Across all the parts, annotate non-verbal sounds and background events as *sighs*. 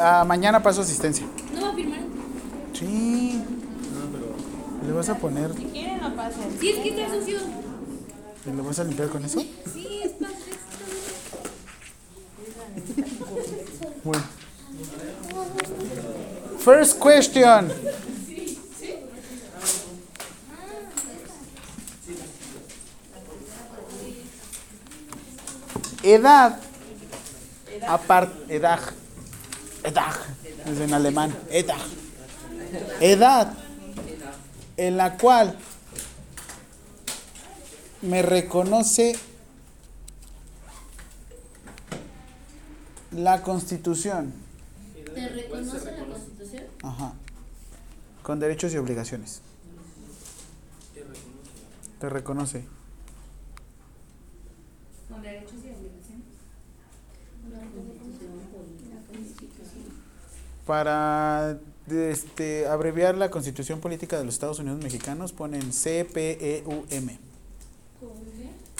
Ah, mañana paso asistencia. No va a firmar. Sí. ¿Le vas a poner, Si quieren, lo pasen. Sí, es que está sucio. le vas a limpiar con eso? Sí, es para Bueno. First question. Edad. Apart, edad. Edad. Es en alemán. Edad. Edad en la cual me reconoce la Constitución. ¿Te reconoce la Constitución? Ajá. Con derechos y obligaciones. Te reconoce. Con derechos y obligaciones. Para este, abreviar la Constitución Política de los Estados Unidos Mexicanos ponen CPEUM.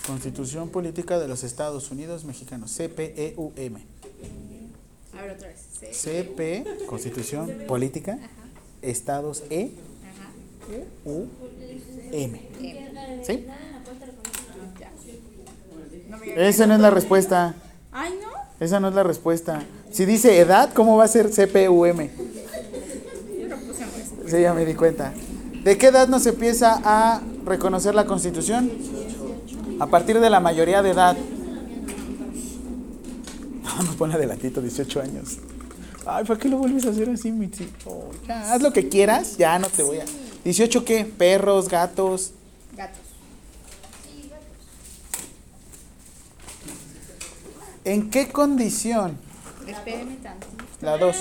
Constitución Política de los Estados Unidos Mexicanos. CPEUM. A ver, otra vez. CP, Constitución Política, Estados E, U, M. ¿Sí? Esa no es la respuesta. Ay, no. Esa no es la respuesta. Si dice edad, ¿cómo va a ser CPUM? Sí, ya me di cuenta. ¿De qué edad nos empieza a reconocer la Constitución? A partir de la mayoría de edad. *laughs* No, nos pone adelantito, 18 años. Ay, ¿para qué lo vuelves a hacer así, Mitzi? Oh, ya, haz lo que quieras, ya no te voy a... ¿18 qué? Perros, gatos. Gatos. ¿En qué condición? Espérenme tantito. La 2.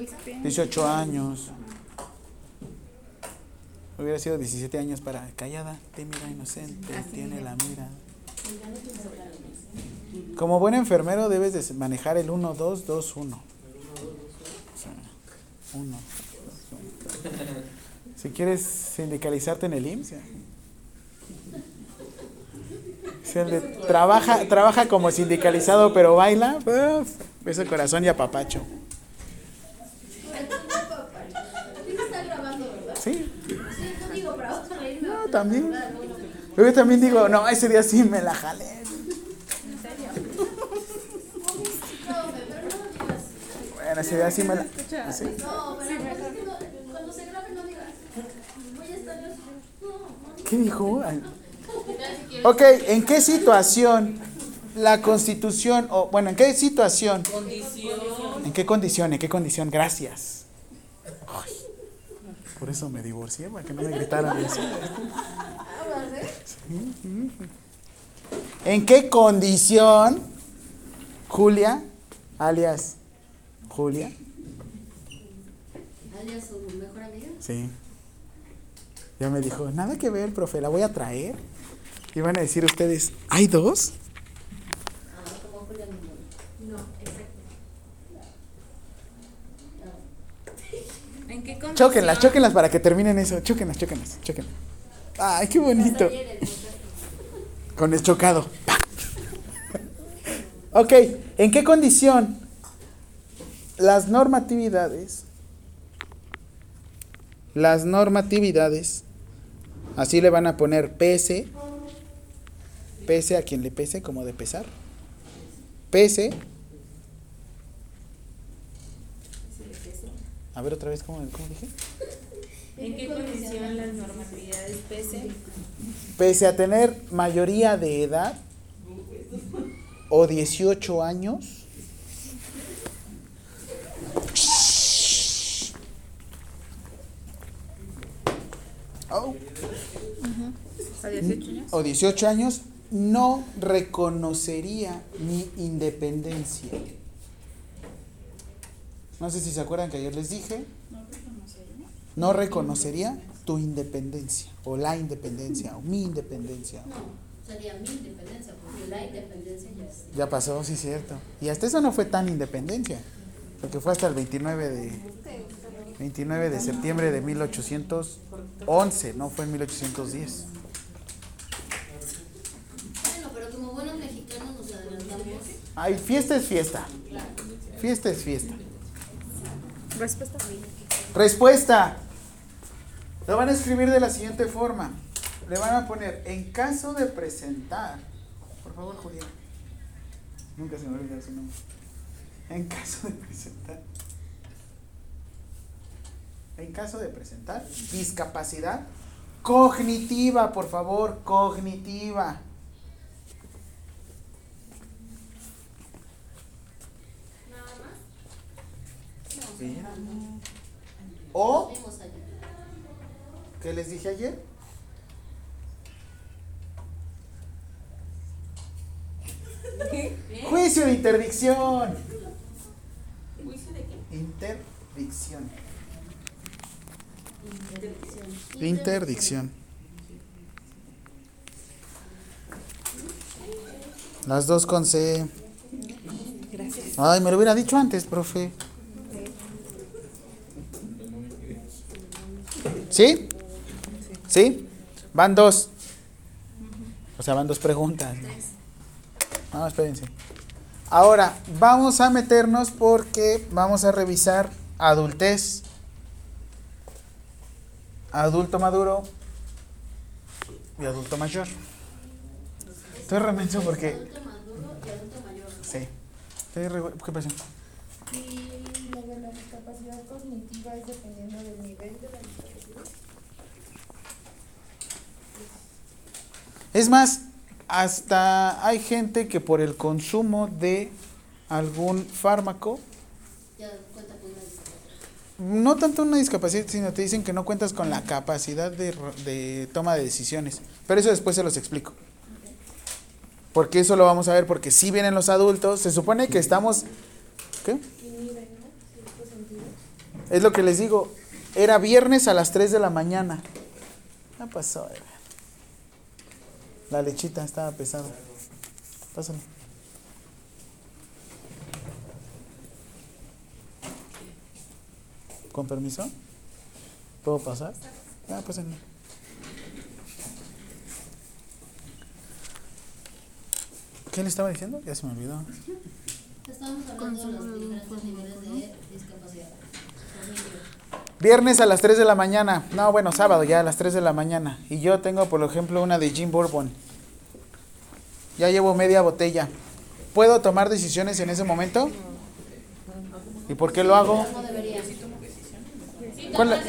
Espérenme. 18 años. Hubiera sido 17 años para callada, tímida, inocente, tiene la mira. Como buen enfermero debes de manejar el 1, 2, 2, 1. 1. Si quieres sindicalizarte en el IMSS. ya. Si el de trabaja, trabaja como sindicalizado pero baila, uf, beso corazón y apapacho. Sí. No, también. Yo también digo, no, ese día sí me la jalé. Bueno, ese día sí me la. sí. ¿Qué dijo? Ok, ¿en qué situación la constitución, o bueno, en qué situación? ¿En qué condición? ¿En qué condición? Gracias. Ay, por eso me divorcié, para que no me gritaran eso. ¿En qué condición, Julia, alias Julia? ¿Alias su mejor amiga? Sí. Ya me dijo, nada que ver, profe, la voy a traer. Y van a decir ustedes, ¿hay dos? Ah, como Julia Limón. No, exacto. ¿En qué? Chóquenlas, chóquenlas para que terminen eso. Chóquenlas, chóquenlas, chóquenlas. Ay, qué bonito. Con el chocado. Ok, ¿en qué condición las normatividades, las normatividades, así le van a poner pese, pese a quien le pese, como de pesar, pese, a ver otra vez, ¿cómo, cómo dije? ¿En qué condición las normatividades pese? Pese a tener mayoría de edad o 18 años, Oh, ¿A 18 años? o 18 años, no reconocería mi independencia. No sé si se acuerdan que ayer les dije, no reconocería tu independencia, o la independencia, o mi independencia. Sería mi independencia, porque la independencia ya es. Ya pasó, sí, cierto. Y hasta eso no fue tan independencia, porque fue hasta el 29 de, 29 de septiembre de 1811, no fue en 1810. Bueno, pero como buenos mexicanos nos adelantamos. Ay, fiesta es fiesta. Fiesta es fiesta. Respuesta. Respuesta. Lo van a escribir de la siguiente forma. Le van a poner, en caso de presentar, por favor, Julián. Nunca se me olvida su nombre. En caso de presentar. En caso de presentar discapacidad cognitiva, por favor, cognitiva. O, ¿qué les dije ayer? Juicio de interdicción. ¿Juicio de qué? Interdicción. Interdicción. Las dos con C. Gracias. Ay, me lo hubiera dicho antes, profe. ¿Sí? ¿Sí? Van dos. O sea, van dos preguntas. No, espérense. Ahora, vamos a meternos porque vamos a revisar adultez, adulto maduro y adulto mayor. Estoy remenso porque... Adulto maduro y adulto mayor. Sí. Estoy re- ¿Qué pasó? Y lo de la discapacidad cognitiva es dependiendo del nivel de la discapacidad. Es más, hasta hay gente que por el consumo de algún fármaco, Ya cuenta con una discapacidad. no tanto una discapacidad, sino te dicen que no cuentas con la capacidad de, de toma de decisiones. Pero eso después se los explico. Porque eso lo vamos a ver, porque si vienen los adultos, se supone que estamos... ¿Qué? ¿no? Es lo que les digo. Era viernes a las 3 de la mañana. ¿Qué pasó? eh? La lechita estaba pesada. Pásale. ¿Con permiso? ¿Puedo pasar? Ah, pásenme. ¿Qué le estaba diciendo? Ya se me olvidó. Estamos hablando de los diferentes niveles de discapacidad. Viernes a las 3 de la mañana. No, bueno, sábado ya a las 3 de la mañana. Y yo tengo, por ejemplo, una de Jim Bourbon. Ya llevo media botella. ¿Puedo tomar decisiones en ese momento? ¿Y por qué lo hago? ¿Cuál la-.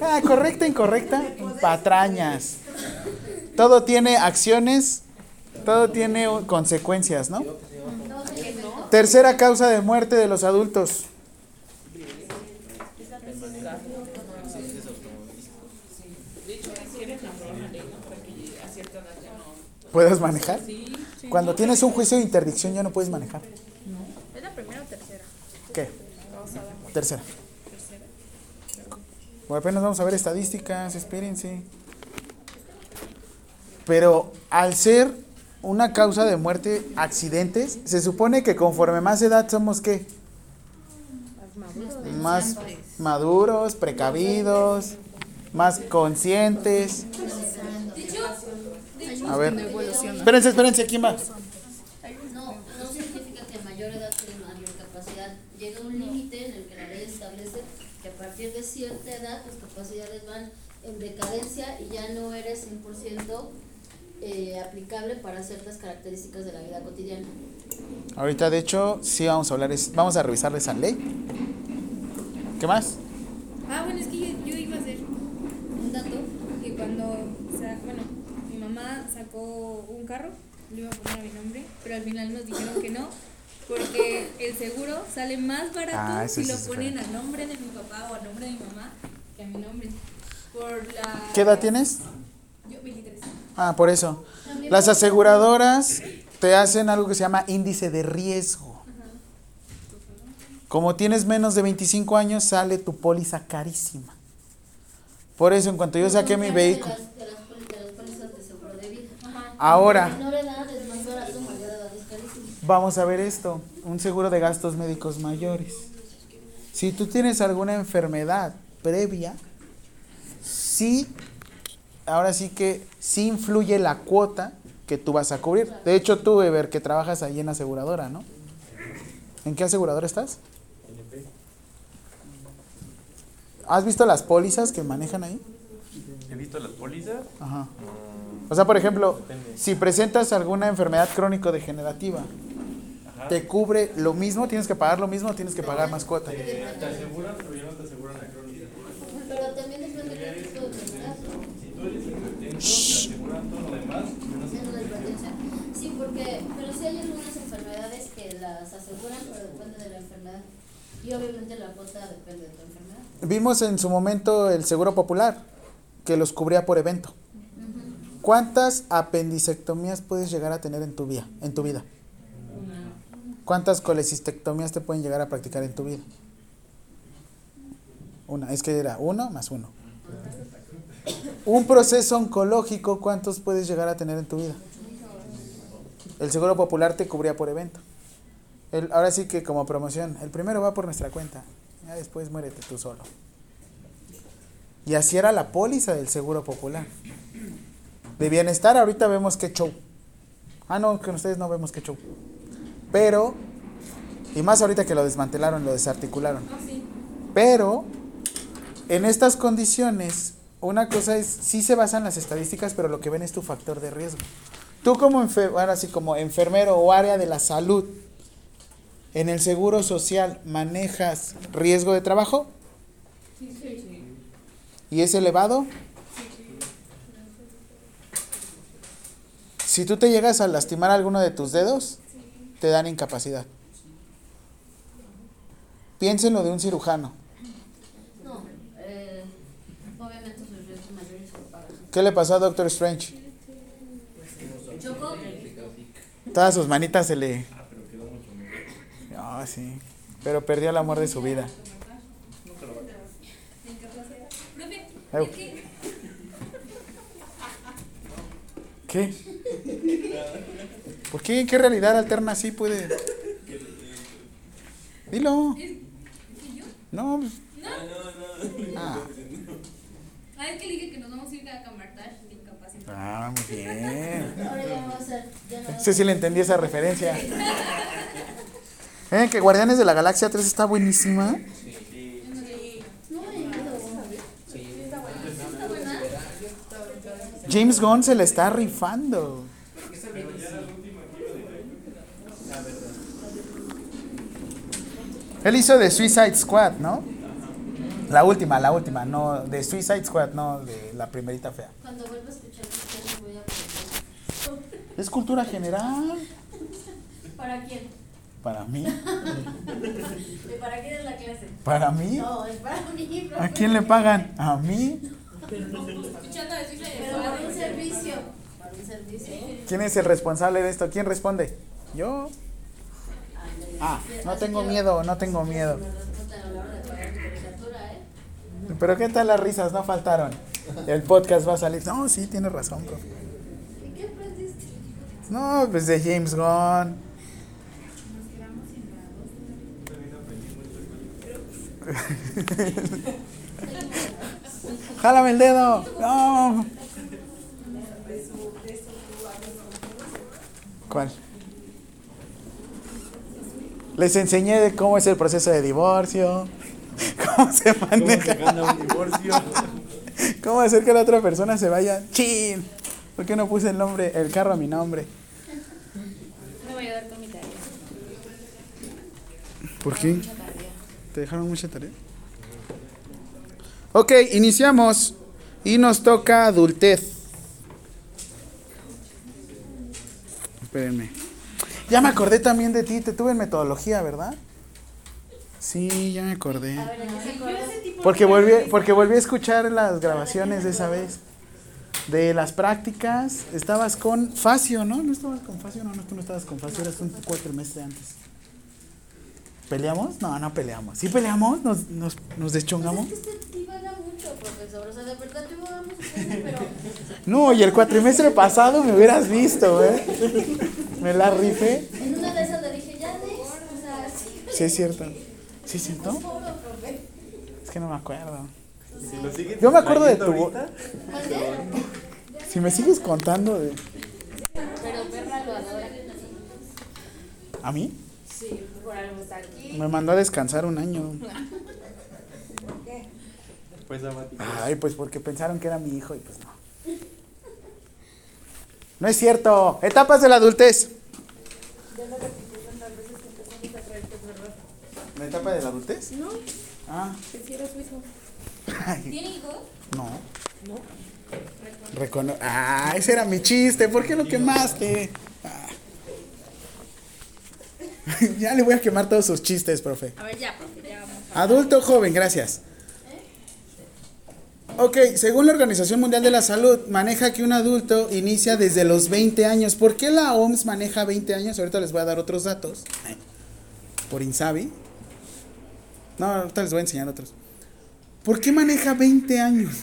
Ah, correcta, incorrecta. Patrañas. Todo tiene acciones, todo tiene consecuencias, ¿no? Tercera causa de muerte de los adultos. ¿Puedes manejar? Cuando tienes un juicio de interdicción ya no puedes manejar. ¿Es la primera o tercera? ¿Qué? Tercera. Bueno, apenas vamos a ver estadísticas, espérense. Pero al ser una causa de muerte accidentes, se supone que conforme más edad somos qué? Más maduros, precavidos, más conscientes. A ver. Espérense, espérense, ¿quién va? No, no significa que a mayor edad tiene mayor capacidad. Llega un límite en el que la ley establece que a partir de cierta edad tus capacidades van en decadencia y ya no eres 100% eh, aplicable para ciertas características de la vida cotidiana. Ahorita, de hecho, sí vamos a hablar, es- vamos a revisar esa ley. ¿Qué más? Ah, bueno, es que yo, yo iba a hacer un dato que cuando, o sea, bueno, mamá sacó un carro, le iba a poner a mi nombre, pero al final nos dijeron que no, porque el seguro sale más barato Ah, si lo ponen a nombre de mi papá o a nombre de mi mamá que a mi nombre. Por la... ¿Qué edad tienes? Yo, 23. Ah, por eso. Las aseguradoras te hacen algo que se llama índice de riesgo. Como tienes menos de 25 años, sale tu póliza carísima. Por eso, en cuanto yo saqué mi vehículo. Ahora, vamos a ver esto, un seguro de gastos médicos mayores. Si tú tienes alguna enfermedad previa, sí, ahora sí que sí influye la cuota que tú vas a cubrir. De hecho, tú, Ever, que trabajas ahí en aseguradora, ¿no? ¿En qué aseguradora estás? ¿Has visto las pólizas que manejan ahí? He visto las pólizas. Ajá. O sea, por ejemplo, Depende. si presentas alguna enfermedad crónico-degenerativa, Ajá. ¿te cubre lo mismo? ¿Tienes que pagar lo mismo o tienes que pagar más cuota? Te aseguran, pero ya no te aseguran la crónica. Pero también depende de enfermedad. Si tú eres hipertenso, te aseguran todo lo demás. Sí, porque, pero sí hay algunas enfermedades que las aseguran, pero depende de la enfermedad. Y obviamente la cuota depende de tu enfermedad. Vimos en su momento el Seguro Popular, que los cubría por evento. ¿Cuántas apendicectomías puedes llegar a tener en tu vida? En tu vida? ¿Cuántas colecistectomías te pueden llegar a practicar en tu vida? Una, es que era uno más uno. Un proceso oncológico, ¿cuántos puedes llegar a tener en tu vida? El Seguro Popular te cubría por evento. El- ahora sí que como promoción, el primero va por nuestra cuenta, ya después muérete tú solo. Y así era la póliza del Seguro Popular. De bienestar ahorita vemos qué show. Ah, no, con ustedes no vemos qué show. Pero, y más ahorita que lo desmantelaron, lo desarticularon. Pero, en estas condiciones, una cosa es, sí se basan las estadísticas, pero lo que ven es tu factor de riesgo. Tú como, enfer- ahora sí, como enfermero o área de la salud, en el seguro social manejas riesgo de trabajo y es elevado. Si tú te llegas a lastimar alguno de tus dedos, te dan incapacidad. Piénsenlo de un cirujano. No, eh, obviamente sus riesgos mayores pagan. ¿Qué le pasó a Doctor Strange? ¿Chocó? Todas sus manitas se le... Ah, sí. Pero perdió el amor de su vida. Profe, Au. es que ¿Qué? ¿Por qué? ¿Qué realidad alterna así puede? Dilo. ¿y yo? No. pues- No. Ah, Ah, es que le dije que nos vamos a ir a ah, muy bien. Ahora ya no va a. Ya no Sí, sí le entendí esa referencia. ¿Eh? Que Guardianes de la Galaxia 3 está buenísima. No me ayudo. ¿Está buena? James Gunn se la está rifando. Él hizo de Suicide Squad, ¿no? La última, la última, no, de Suicide Squad, no, de la primerita fea. Cuando vuelva a escuchar voy a. Es cultura general. ¿Para quién? Para mí. ¿Y para quién es la clase? Para mí. No, es para mí. ¿A quién le pagan? A mí. Pero para un servicio. Para un servicio. ¿Quién es el responsable de esto? ¿Quién responde? Yo. Ah, no tengo miedo, no tengo miedo. Pero ¿qué tal las risas? No faltaron. El podcast va a salir. No, sí, tienes razón, profe. ¿Y qué aprendiste? No, pues de James Gunn. *laughs* *laughs* Jálame el dedo. No. ¿Cuál? Les enseñé de cómo es el proceso de divorcio, *laughs* cómo se ¿Cómo se maneja, gana un divorcio? *laughs* cómo hacer que la otra persona se vaya. ¡Chin! ¿Por qué no puse el nombre, el carro a mi nombre? Me voy a dar con mi tarea. ¿Por qué? ¿Te dejaron mucha tarea? Ok, iniciamos. Y nos toca adultez. Espérenme. Ya me acordé también de ti. Te tuve en metodología, ¿verdad? Sí, ya me acordé. Porque volví, porque volví a escuchar las grabaciones de esa vez. De las prácticas. Estabas con Facio, ¿no? ¿No estabas con Facio? No, no, tú no estabas con Facio. Eras un cuatrimestre antes. ¿Peleamos? No, no peleamos. ¿Sí peleamos? ¿Nos, nos, nos deschongamos? Es que usted divaga mucho, profesor. O sea, de verdad yo ustedes, pero. *laughs* No, y el cuatrimestre pasado me hubieras visto, ¿eh? *laughs* Me la rifé. En una de esas le dije, ya ves. O sea, sí. Sí, es cierto. ¿Sí es cierto? Profe. Es que no me acuerdo. Si Yo me acuerdo de tu ahorita. Si me sigues contando de... Pero perra lo adora. ¿A mí? Sí, por algo está aquí. Me mandó a descansar un año. Pues sabático. Ay, pues porque pensaron que era mi hijo y pues no. No es cierto. Etapas de la adultez. ¿La etapa de la adultez? No, Ah. ¿Tiene hijos? no. Recono ah, ese era mi chiste. ¿Por qué lo quemaste? *laughs* Ya le voy a quemar todos sus chistes, profe. A ver, ya, profe, ya vamos. a- Adulto joven, gracias. Ok, según la Organización Mundial de la Salud, maneja que un adulto inicia desde los 20 años. ¿Por qué la OMS maneja 20 años? Ahorita les voy a dar otros datos. Por Insabi. No, ahorita les voy a enseñar otros. ¿Por qué maneja 20 años?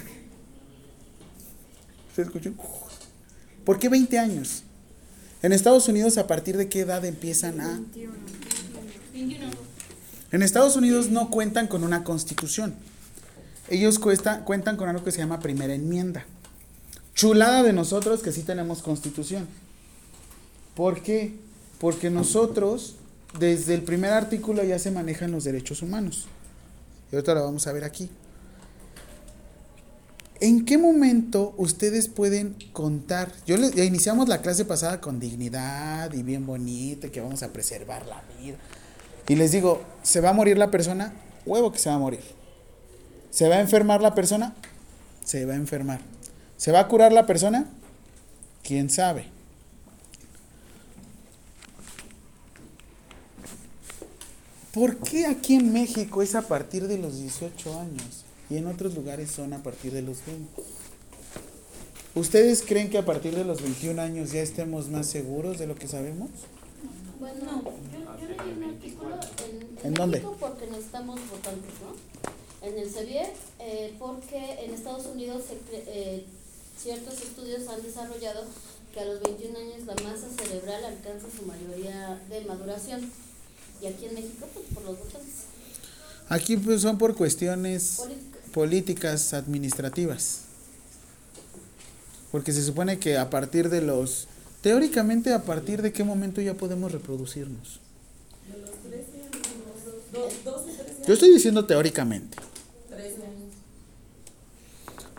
¿Se escuchó? ¿Por qué 20 años? En Estados Unidos, ¿a partir de qué edad empiezan a...? 21. En Estados Unidos no cuentan con una constitución. Ellos cuentan con algo que se llama primera enmienda. Chulada de nosotros que sí tenemos constitución. ¿Por qué? Porque nosotros, desde el primer artículo ya se manejan los derechos humanos. Y ahorita lo vamos a ver aquí. ¿En qué momento ustedes pueden contar? Yo les, ya iniciamos la clase pasada con dignidad y bien bonita, que vamos a preservar la vida. Y les digo, ¿se va a morir la persona? Huevo que se va a morir. ¿Se va a enfermar la persona? Se va a enfermar. ¿Se va a curar la persona? ¿Quién sabe? ¿Por qué aquí en México es a partir de los 18 años y en otros lugares son a partir de los 20? ¿Ustedes creen que a partir de los 21 años ya estemos más seguros de lo que sabemos? Bueno, yo, yo leí un artículo en, ¿En dónde? México porque necesitamos votantes, ¿no? En el CEBIE, eh, porque en Estados Unidos se eh, ciertos estudios han desarrollado que a los 21 años la masa cerebral alcanza su mayoría de maduración. Y aquí en México, pues por los votantes Aquí pues son por cuestiones. Políticas administrativas. Porque se supone que a partir de los... Teóricamente, ¿a partir de qué momento ya podemos reproducirnos? Yo estoy diciendo teóricamente.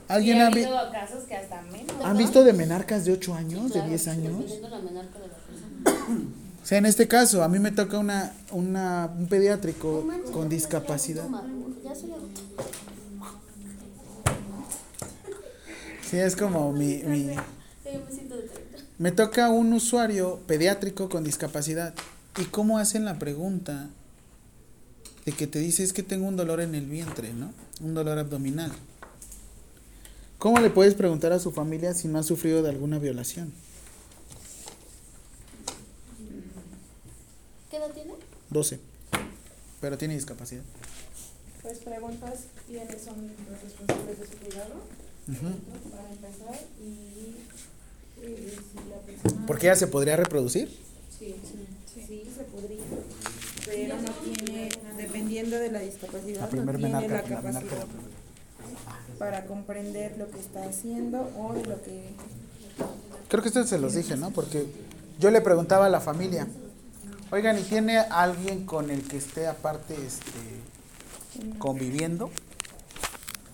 ¿Alguien ha, vi- habido casos que hasta menos. ¿Han visto de menarcas de 8 años, de Claro, 10 años? Dependiendo la menarca de la persona. *coughs* O sea, en este caso, a mí me toca una, una, un pediátrico con discapacidad. Ya soy adulto. Sí, es como mi, mi, Sí, Yo me siento de 30. Me toca un usuario pediátrico con discapacidad. ¿Y cómo hacen la pregunta de que te dice es que tengo un dolor en el vientre, ¿no? Un dolor abdominal. ¿Cómo le puedes preguntar a su familia si no ha sufrido de alguna violación? ¿Qué edad tiene? 12. Pero tiene discapacidad. Pues preguntas quiénes son los responsables de su cuidado, Ujú. ¿no? para empezar, y, y si la persona... ¿Por qué ella se podría reproducir? Sí, sí, sí, se podría, pero no tiene, dependiendo de la discapacidad, La no tiene menarca, la la menarca capacidad para comprender lo que está haciendo o lo que... Creo que esto se los dije, ¿no? Porque yo le preguntaba a la familia, oigan, ¿y tiene alguien con el que esté aparte este, conviviendo?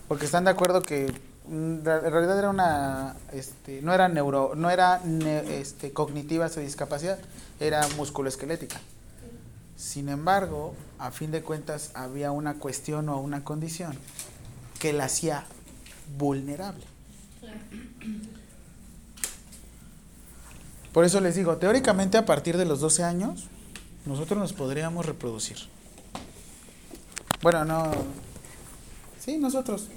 Porque están de acuerdo que en realidad era una, este, no era neuro, no era este, cognitiva su discapacidad, era musculoesquelética. Sin embargo, a fin de cuentas había una cuestión o una condición que la hacía vulnerable. Por eso les digo, teóricamente a partir de los 12 años, nosotros nos podríamos reproducir. Bueno, no. Sí, nosotros.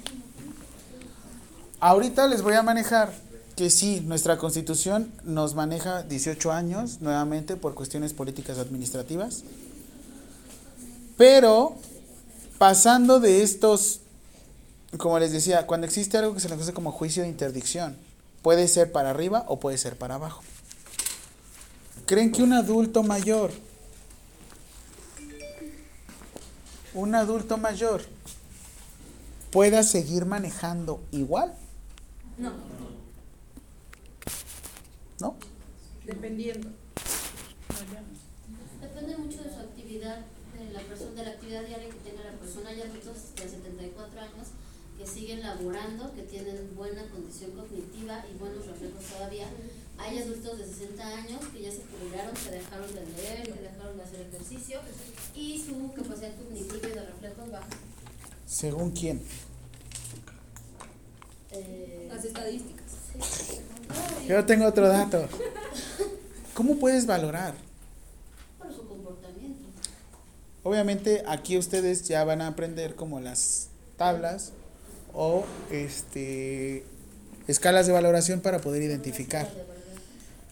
Ahorita les voy a manejar que sí, nuestra constitución nos maneja 18 años, nuevamente por cuestiones políticas administrativas. Pero, pasando de estos, como les decía, cuando existe algo que se le conoce como juicio de interdicción, puede ser para arriba o puede ser para abajo. ¿Creen que un adulto mayor, un adulto mayor, pueda seguir manejando igual? No. ¿No? Dependiendo. Depende mucho de su actividad, de la persona, de la actividad diaria que tenga la persona. Ya adultos de 74 años que siguen laborando, que tienen buena condición cognitiva y buenos reflejos todavía. Hay adultos de 60 años que ya se jubilaron, que dejaron de leer, que dejaron de hacer ejercicio y su capacidad cognitiva y de reflejos baja. ¿Según quién? Eh, Las estadísticas. Yo tengo otro dato. ¿Cómo puedes valorar? por su comportamiento. Obviamente aquí ustedes ya van a aprender como las tablas o este escalas de valoración para poder identificar.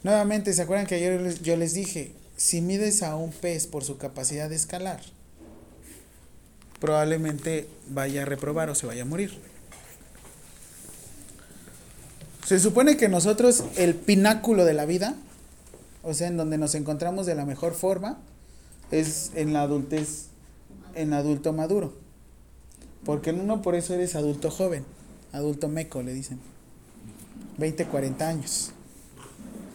Nuevamente, ¿se acuerdan que ayer les- yo les dije, si mides a un pez por su capacidad de escalar, probablemente vaya a reprobar o se vaya a morir? Se supone que nosotros, el pináculo de la vida, o sea, en donde nos encontramos de la mejor forma, es en la adultez, en adulto maduro. Porque uno por eso eres adulto joven, adulto meco, le dicen. 20, 40 años.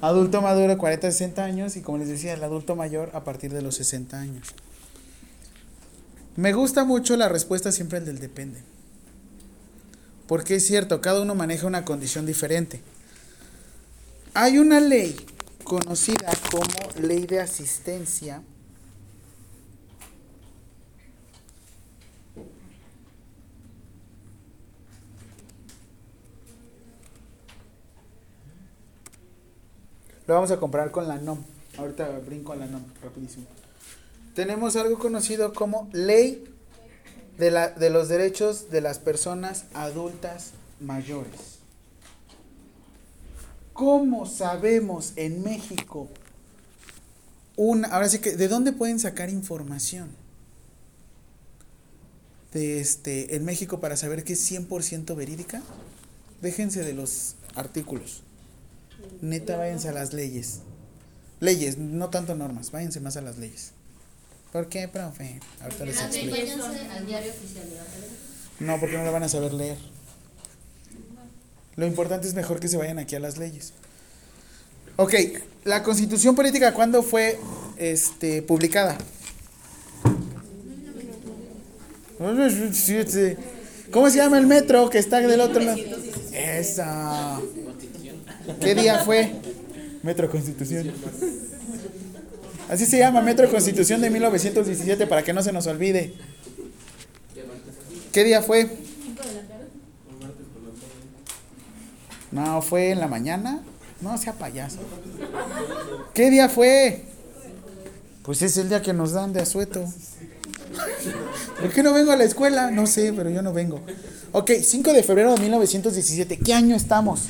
Adulto maduro, 40, 60 años. Y como les decía, el adulto mayor a partir de los 60 años. Me gusta mucho la respuesta siempre el del depende. Porque es cierto, cada uno maneja una condición diferente. Hay una ley conocida como ley de asistencia. Lo vamos a comparar con la NOM. Ahorita brinco a la NOM, rapidísimo. Tenemos algo conocido como ley de, la, de los derechos de las personas adultas mayores. ¿Cómo sabemos en México una, ahora sí que, ¿de dónde pueden sacar información? De este, en México para saber que es 100% verídica. Déjense de los artículos. Neta, váyanse a las leyes. Leyes, no tanto normas, váyanse más a las leyes. ¿Por qué, profe? Ahorita les explico. al diario oficial. No, porque no lo van a saber leer. Lo importante es mejor que se vayan aquí a las leyes. Ok, la constitución política, ¿cuándo fue este, publicada? ¿Cómo se llama el metro que está del otro lado? Esa. ¿Qué día fue? Metro Constitución. Así se llama, Metro Constitución de 1917, para que no se nos olvide. ¿Qué día fue? No, fue en la mañana. No sea payaso. ¿Qué día fue? Pues es el día que nos dan de asueto. ¿Por qué no vengo a la escuela? No sé, pero yo no vengo. Ok, 5 de febrero de 1917. ¿Qué año estamos?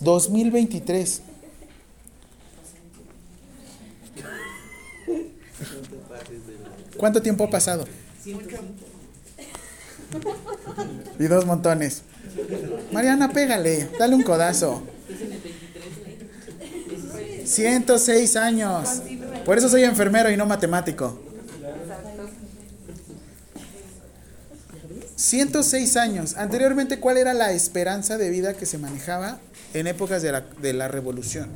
2023. ¿Cuánto tiempo ha pasado? Y dos montones. Mariana, pégale, dale un codazo. 106 años. Por eso soy enfermero y no matemático. 106 años. Anteriormente, ¿cuál era la esperanza de vida que se manejaba en épocas de la, de la revolución?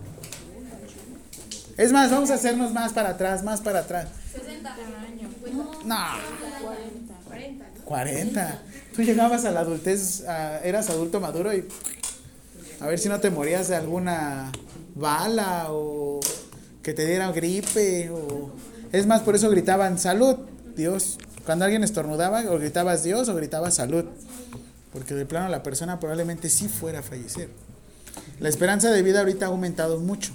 Es más, vamos a hacernos más para atrás, más para atrás. 60 años. No. 40. Tú llegabas a la adultez, eras adulto maduro y a ver si no te morías de alguna bala o que te diera gripe o es más por eso gritaban salud, Dios. Cuando alguien estornudaba o gritabas Dios o gritabas salud, porque de plano la persona probablemente sí fuera a fallecer. La esperanza de vida ahorita ha aumentado mucho.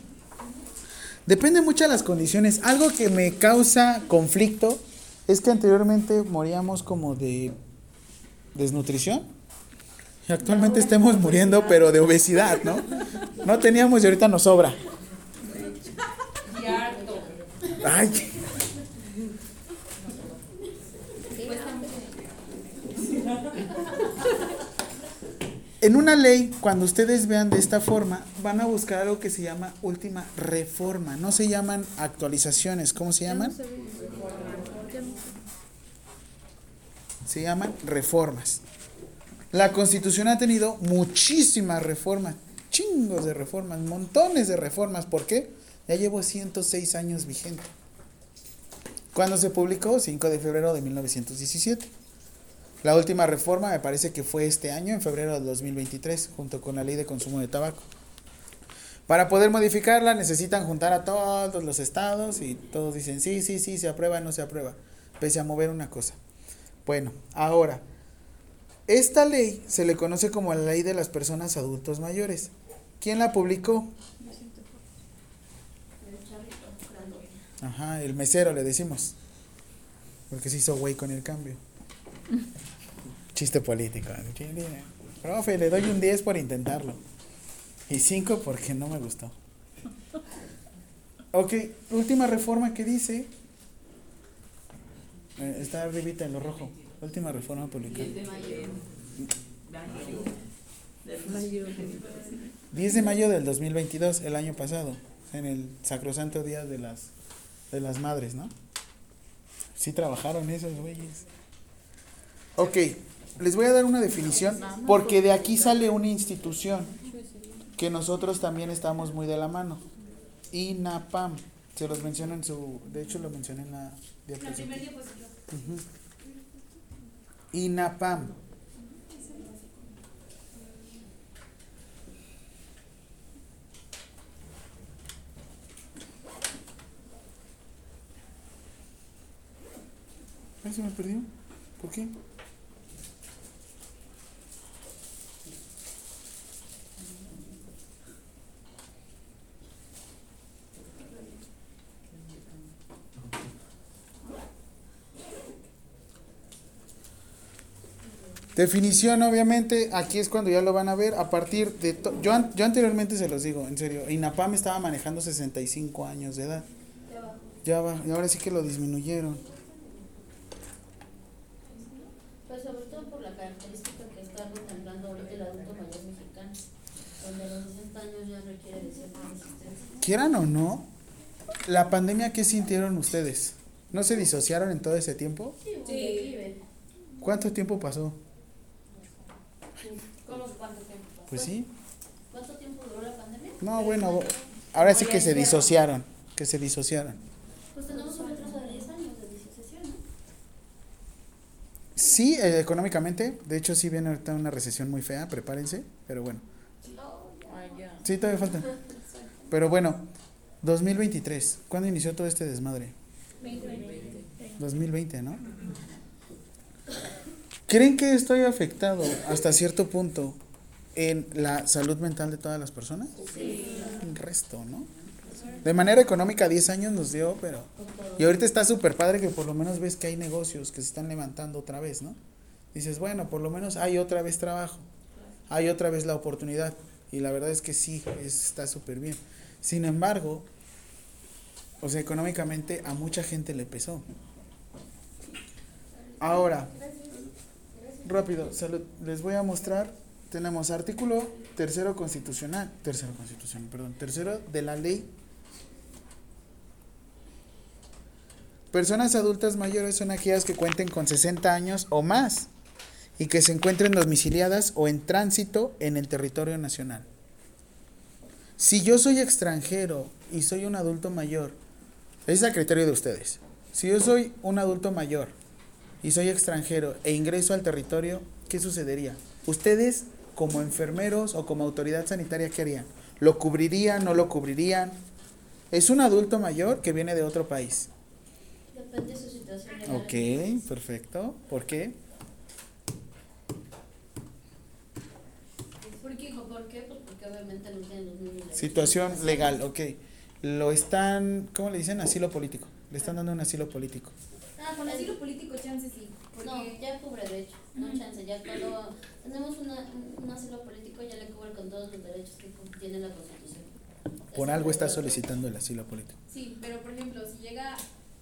Depende mucho de las condiciones. Algo que me causa conflicto es que anteriormente moríamos como de desnutrición. Y actualmente estemos muriendo, pero de obesidad, ¿no? No teníamos y ahorita nos sobra. Ay. En una ley, cuando ustedes vean de esta forma, van a buscar algo que se llama última reforma. No se llaman actualizaciones, ¿cómo se llaman? Se llaman reformas. La constitución ha tenido muchísimas reformas, chingos de reformas, montones de reformas. ¿Por qué? Ya llevo 106 años vigente. ¿Cuándo se publicó? 5 de febrero de 1917. La última reforma me parece que fue este año, en febrero del 2023, junto con la ley de consumo de tabaco. Para poder modificarla necesitan juntar a todos los estados y todos dicen sí, sí, sí, se aprueba, no se aprueba, pese a mover una cosa. Bueno, ahora, esta ley se le conoce como la ley de las personas adultos mayores. ¿Quién la publicó? Ajá, el mesero le decimos. Porque se hizo güey con el cambio. *laughs* Chiste político. Profe, le doy un 10 por intentarlo. Y 5 porque no me gustó. Ok, última reforma que dice. Eh, está arribita en lo rojo. Última reforma publicada. 10 de mayo del 2022, el año pasado, en el sacrosanto día de las de las madres, ¿no? Sí trabajaron esos güeyes. Ok, les voy a dar una definición porque de aquí sale una institución que nosotros también estamos muy de la mano. INAPAM, se los menciono en su, de hecho lo mencioné en la diapositiva. Ujú. INAPAM. Ay, se me perdió. ¿Por qué? Definición, obviamente, aquí es cuando ya lo van a ver. A partir de. to- Yo, an- yo anteriormente se los digo, en serio. INAPAM estaba manejando 65 años de edad. Ya va, y ahora sí que lo disminuyeron. Pues sobre todo por la característica que está contemplando ahorita el adulto mayor mexicano, donde los 60 años ya requiere de cierta resistencia. Quieran o no, la pandemia, ¿qué sintieron ustedes? ¿No se disociaron en todo ese tiempo? Sí, declive. ¿Cuánto tiempo pasó? ¿Cómo cuánto tiempo pasó? Pues sí. ¿Cuánto tiempo duró la pandemia? No, bueno, ahora sí que se disociaron. Que se disociaron. Pues tenemos un retraso de 10 años de disociación, ¿no? Sí, eh, económicamente. De hecho, sí viene ahorita una recesión muy fea, prepárense. Pero bueno. Sí, todavía falta. Pero bueno, 2023. ¿Cuándo inició todo este desmadre? 2020, ¿no? ¿Creen que esto haya afectado hasta cierto punto en la salud mental de todas las personas? Sí. Un resto, ¿no? De manera económica 10 años nos dio, pero... Y ahorita está súper padre que por lo menos ves que hay negocios que se están levantando otra vez, ¿no? Dices, bueno, por lo menos hay otra vez trabajo, hay otra vez la oportunidad. Y la verdad es que sí, es- está súper bien. Sin embargo, o sea, económicamente a mucha gente le pesó. Ahora, rápido, salud, les voy a mostrar. Tenemos artículo tercero constitucional, tercero constitucional, perdón, tercero de la ley. Personas adultas mayores son aquellas que cuenten con 60 años o más y que se encuentren domiciliadas o en tránsito en el territorio nacional. Si yo soy extranjero y soy un adulto mayor, es a criterio de ustedes. Si yo soy un adulto mayor y soy extranjero e ingreso al territorio, ¿qué sucedería? Ustedes, como enfermeros o como autoridad sanitaria, ¿qué harían? ¿Lo cubrirían? ¿No lo cubrirían? Es un adulto mayor que viene de otro país. Depende de su situación legal. Ok, perfecto. ¿Por qué? ¿Por qué? ¿Por qué? Pues porque obviamente no tienen los mismos. Situación legal, ok. Lo están, ¿cómo le dicen? Asilo político. Le están dando un asilo político. Ah, con asilo político, chance sí. Porque No, ya cubre de hecho, no chance, ya cuando tenemos una, un asilo político ya le cubre con todos los derechos que tiene la Constitución. Por algo es está solicitando el asilo político. Sí, pero por ejemplo, si llega,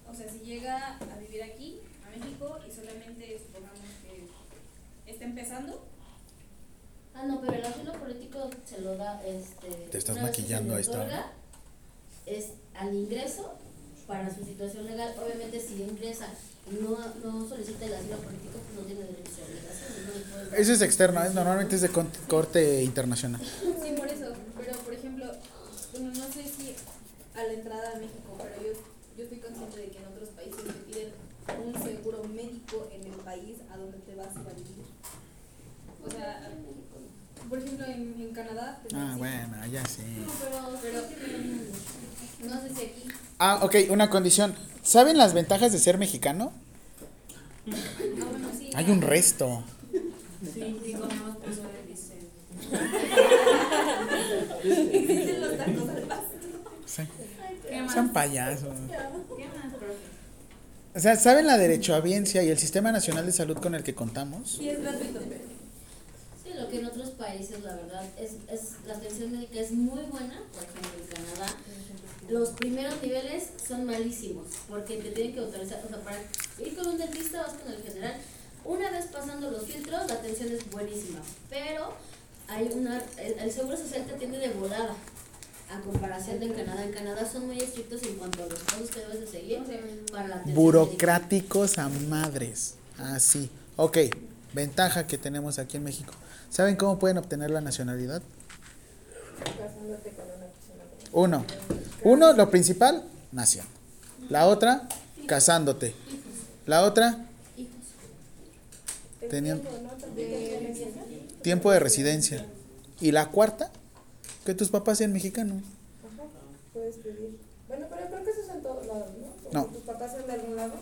o sea, si llega a vivir aquí, a México, y solamente supongamos que está empezando, Ah, no, pero el asilo político se lo da, este... Te estás maquillando, ahí está. Es al ingreso para su situación legal. Obviamente si ingresa no, no solicita el asilo político, pues no tiene. No le puede- Eso es externo, ¿eh? normalmente es de corte internacional. Sí, por eso. Pero, por ejemplo, bueno, no sé si a la entrada a México, pero yo, yo estoy consciente de que en otros países te piden un seguro médico en el país a donde te vas a ir a vivir. O sea, por ejemplo, en, en Canadá. te Ah, bueno, ya sí. Pero, pero, no sé si aquí. Ah, ok, una condición. ¿Saben las ventajas de ser mexicano? Hay un resto. Sí, sí, comemos pozole, dice. Existen los tacos. Son payasos. O sea, ¿saben la derechohabiencia y el Sistema Nacional de Salud con el que contamos? Sí, es gratuito. Sí, lo que en otros países, la verdad, es, es la atención médica es muy buena. Por ejemplo, en Canadá, los primeros niveles son malísimos porque te tienen que autorizar. O sea, para ir con un dentista vas con el general. Una vez pasando los filtros, la atención es buenísima. Pero hay una. El, el seguro social te atiende de volada. A comparación de en Canadá. En Canadá son muy estrictos en cuanto a los pasos que debes de seguir para la atención médica. Burocráticos a madres. Así. Ok, ventaja que tenemos aquí en México. ¿Saben cómo pueden obtener la nacionalidad? Casándote con una persona. Uno. Uno, lo principal, nación. La otra, casándote. La otra, Tenían- tiempo, de residencia. Y la cuarta, que tus papás sean mexicanos. Ajá, puedes pedir. Bueno, pero creo que eso es en todos lados, ¿no? No. tus papás son de algún lado.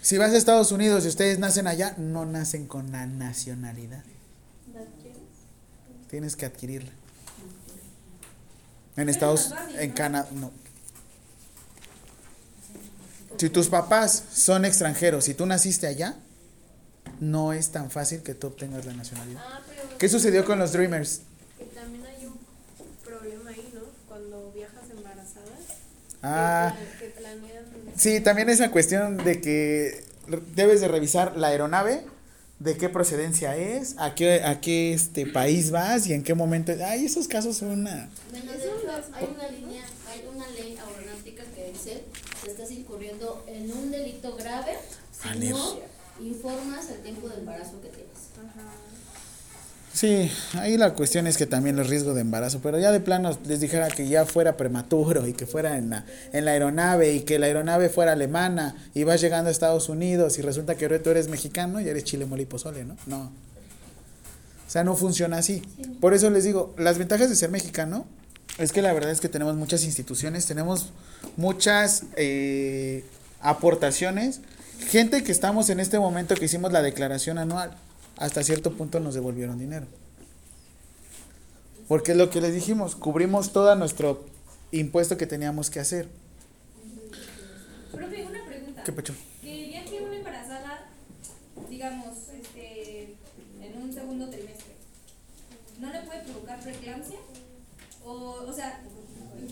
Si vas a Estados Unidos y ustedes nacen allá, no nacen con la nacionalidad. Tienes que adquirirla. En Estados, en Canadá, no. Si tus papás son extranjeros y tú naciste allá, no es tan fácil que tú obtengas la nacionalidad. Ah, pero ¿Qué sucedió con los Dreamers? que también hay un problema ahí, ¿no? Cuando viajas embarazada, Ah, que, planean sí, también esa cuestión de que debes de revisar la aeronave, de qué procedencia es, a qué, a qué este país vas y en qué momento. Ay, esos casos son una. Hay una línea, hay una ley aeronáutica que dice que estás incurriendo en un delito grave si no informas el tiempo de embarazo que tienes. Sí, ahí la cuestión es que también el riesgo de embarazo, pero ya de plano les dijera que ya fuera prematuro y que fuera en la, en la aeronave y que la aeronave fuera alemana y vas llegando a Estados Unidos y resulta que tú eres mexicano y eres chile mole y pozole, ¿no? No. O sea, no funciona así. Por eso les digo, las ventajas de ser mexicano es que la verdad es que tenemos muchas instituciones, tenemos muchas eh, aportaciones, gente que estamos en este momento que hicimos la declaración anual hasta cierto punto nos devolvieron dinero. Porque es lo que les dijimos, cubrimos todo nuestro impuesto que teníamos que hacer. Profe, una pregunta. ¿Qué pecho? Que viaje una embarazada, digamos, este, en un segundo trimestre, ¿no le puede provocar preeclampsia? O, o sea,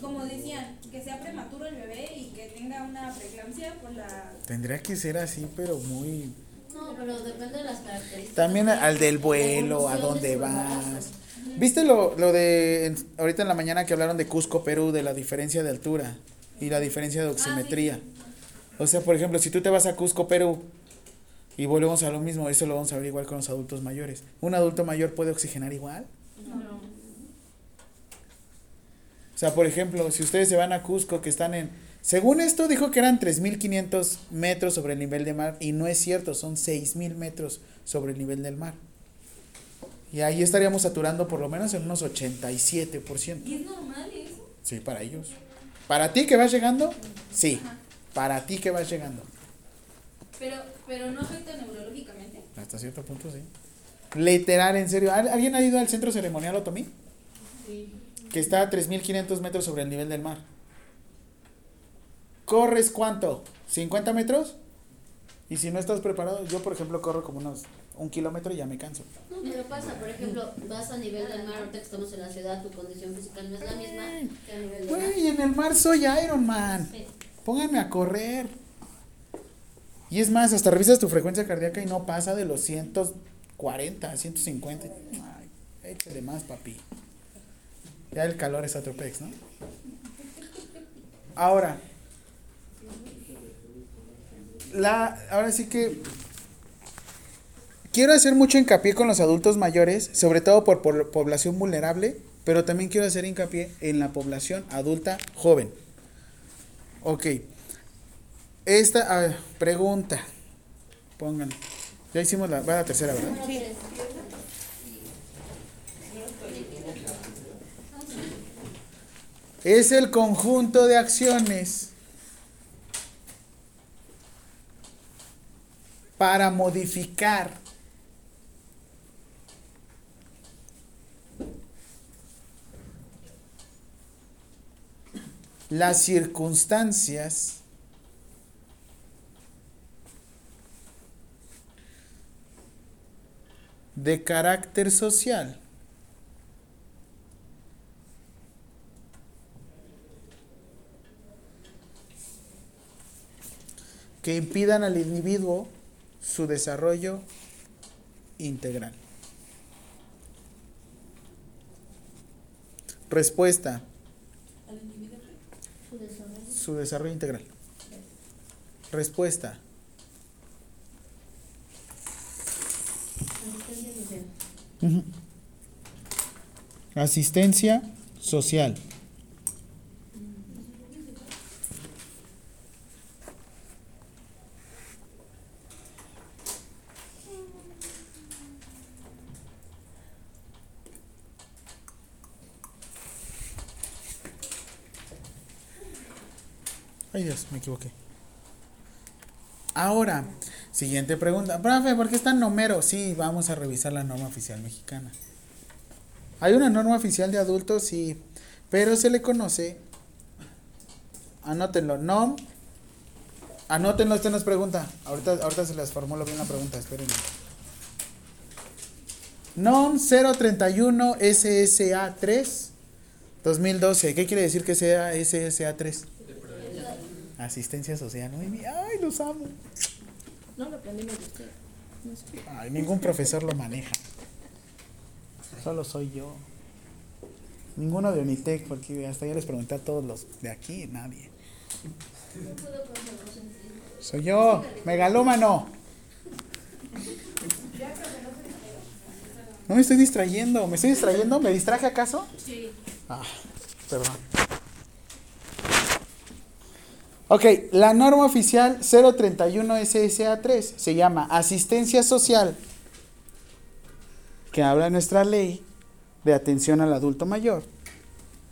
como decían, que sea prematuro el bebé y que tenga una preeclampsia por la... Tendría que ser así, pero muy... No, pero depende de las características. También al del vuelo, a dónde vas. ¿Viste lo, lo de en- ahorita en la mañana que hablaron de Cusco, Perú, de la diferencia de altura y la diferencia de oximetría? O sea, por ejemplo, si tú te vas a Cusco, Perú, y volvemos a lo mismo, eso lo vamos a ver igual con los adultos mayores. ¿Un adulto mayor puede oxigenar igual? O sea, por ejemplo, si ustedes se van a Cusco, que están en... Según esto, dijo que eran 3.500 metros sobre el nivel de mar, y no es cierto, son 6.000 metros sobre el nivel del mar. Y ahí estaríamos saturando por lo menos en unos 87%. ¿Y es normal eso? Sí, para ellos. Para ti que vas llegando, sí. Para ti que vas llegando. Pero, pero no afecta neurológicamente. Hasta cierto punto, sí. Literal, en serio. ¿Al- ¿Alguien ha ido al centro ceremonial Otomí? Que está a 3.500 metros sobre el nivel del mar. ¿Corres cuánto? ¿50 metros? Y si no estás preparado, yo por ejemplo corro como unos un kilómetro y ya me canso. No, pero pasa, por ejemplo, vas a nivel del mar, ahorita que estamos en la ciudad, tu condición física no es la misma que a nivel del mar. Güey, en el mar soy Iron Man. Sí. Pónganme a correr. Y es más, hasta revisas tu frecuencia cardíaca y no pasa de los 140, 150. Ay, échale más, papi. Ya el calor es otro pex, ¿no? Ahora, la, ahora sí que quiero hacer mucho hincapié con los adultos mayores, sobre todo por, por población vulnerable, pero también quiero hacer hincapié en la población adulta joven. Ok. Esta ah, pregunta. Pónganlo. Ya hicimos la, va la tercera, ¿verdad? Tres. Es el conjunto de acciones para modificar. Las circunstancias de carácter social que impidan al individuo su desarrollo integral. Respuesta, Su desarrollo. su desarrollo integral. Respuesta, Asistencia social. Ujú. asistencia social. Ay Dios, me equivoqué. Ahora, siguiente pregunta. Profe, ¿por qué está en? Sí, vamos a revisar la norma oficial mexicana. Hay una norma oficial de adultos, sí, pero se le conoce. Anótenlo, NOM. Anótenlo, usted nos pregunta. Ahorita, ahorita se les formulo bien la pregunta, espérenme. NOM 031 SSA 3 2012. ¿Qué quiere decir que sea SSA 3? Asistencia social. Muy bien. Ay, los amo. No lo aprendimos de usted. Ay, ningún profesor lo maneja. Solo soy yo. Ninguno de Unitec, porque hasta ya les pregunté a todos los de aquí, nadie. Soy yo, megalómano. No me estoy distrayendo, ¿me estoy distrayendo? ¿Me distraje acaso? Sí. Ah, perdón. Ok, la norma oficial 031 SSA 3 se llama Asistencia Social, que habla nuestra ley de atención al adulto mayor.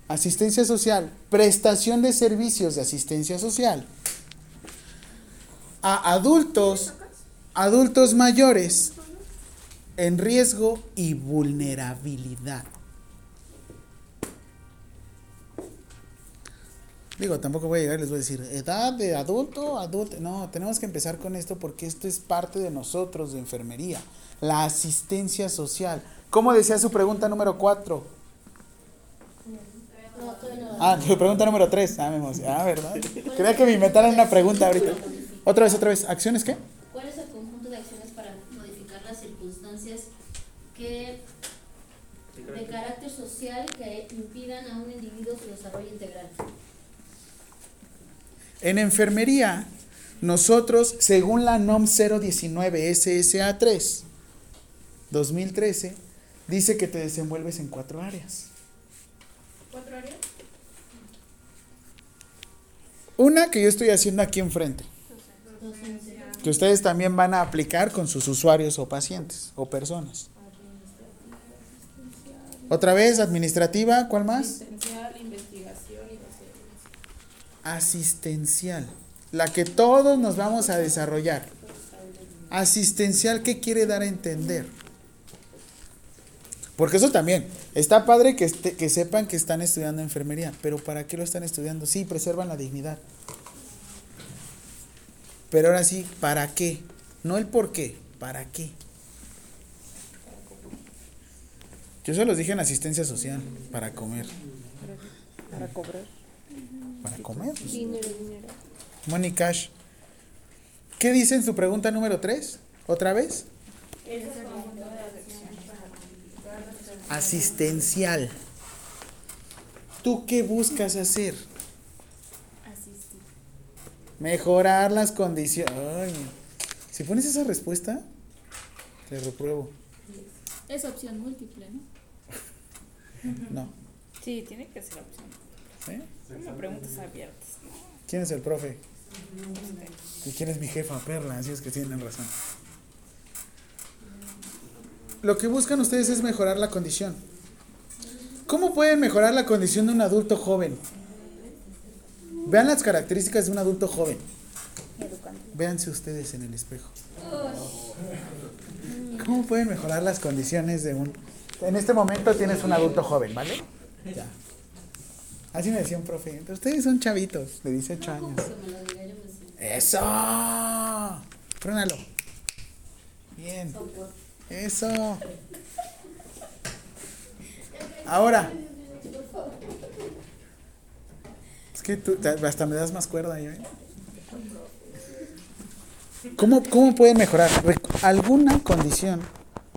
Asistencia social, prestación de servicios de asistencia social a adultos, adultos mayores en riesgo y vulnerabilidad. Digo, tampoco voy a llegar y les voy a decir, edad de adulto, adulto. No, tenemos que empezar con esto porque esto es parte de nosotros de enfermería. La asistencia social. ¿Cómo decía su pregunta número 4? No, todavía no. Ah, su pregunta número 3. Ah, me. Ah, ¿verdad? Creía que me inventaran una pregunta ahorita. Otra vez, otra vez. ¿Acciones qué? ¿Cuál es el conjunto de acciones para modificar las circunstancias que de carácter social que impidan a un individuo su desarrollo integral? En enfermería, nosotros, según la NOM 019 SSA 3 2013, dice que te desenvuelves en cuatro áreas. ¿Cuatro áreas? Una que yo estoy haciendo aquí enfrente, que ustedes también van a aplicar con sus usuarios o pacientes o personas. Otra vez, administrativa, ¿cuál más? Asistencial, la que todos nos vamos a desarrollar. Asistencial, ¿qué quiere dar a entender? Porque eso también, está padre que, este- que sepan que están estudiando enfermería, pero ¿para qué lo están estudiando? Sí, preservan la dignidad. Pero ahora sí, ¿para qué? No el por qué, ¿para qué? Yo se los dije en asistencia social, para comer. Para cobrar. ¿Para comer? Dinero, dinero. Money Cash. ¿Qué dice en su pregunta número 3? ¿Otra vez? Asistencial. ¿Tú qué buscas hacer? Asistir. Mejorar las condiciones. Ay, si pones esa respuesta, te repruebo. Es opción múltiple, ¿no? *laughs* No. Sí, tiene que ser opción. ¿Eh? Son preguntas abiertas. ¿Quién es el profe? ¿Y quién es mi jefa? Perla, así es que tienen razón. Lo que buscan ustedes es mejorar la condición. ¿Cómo pueden mejorar la condición de un adulto joven? Vean las características de un adulto joven. Véanse ustedes en el espejo. ¿Cómo pueden mejorar las condiciones de un... En este momento tienes un adulto joven, ¿vale? Ya. Así me decía un profe. Ustedes son chavitos de 18 años. Se me lo diga, yo me sé. Eso. Frénalo. Bien. Eso. Ahora. Es que tú hasta me das más cuerda. ¿ya ven? ¿Cómo, ¿Cómo pueden mejorar? ¿Alguna condición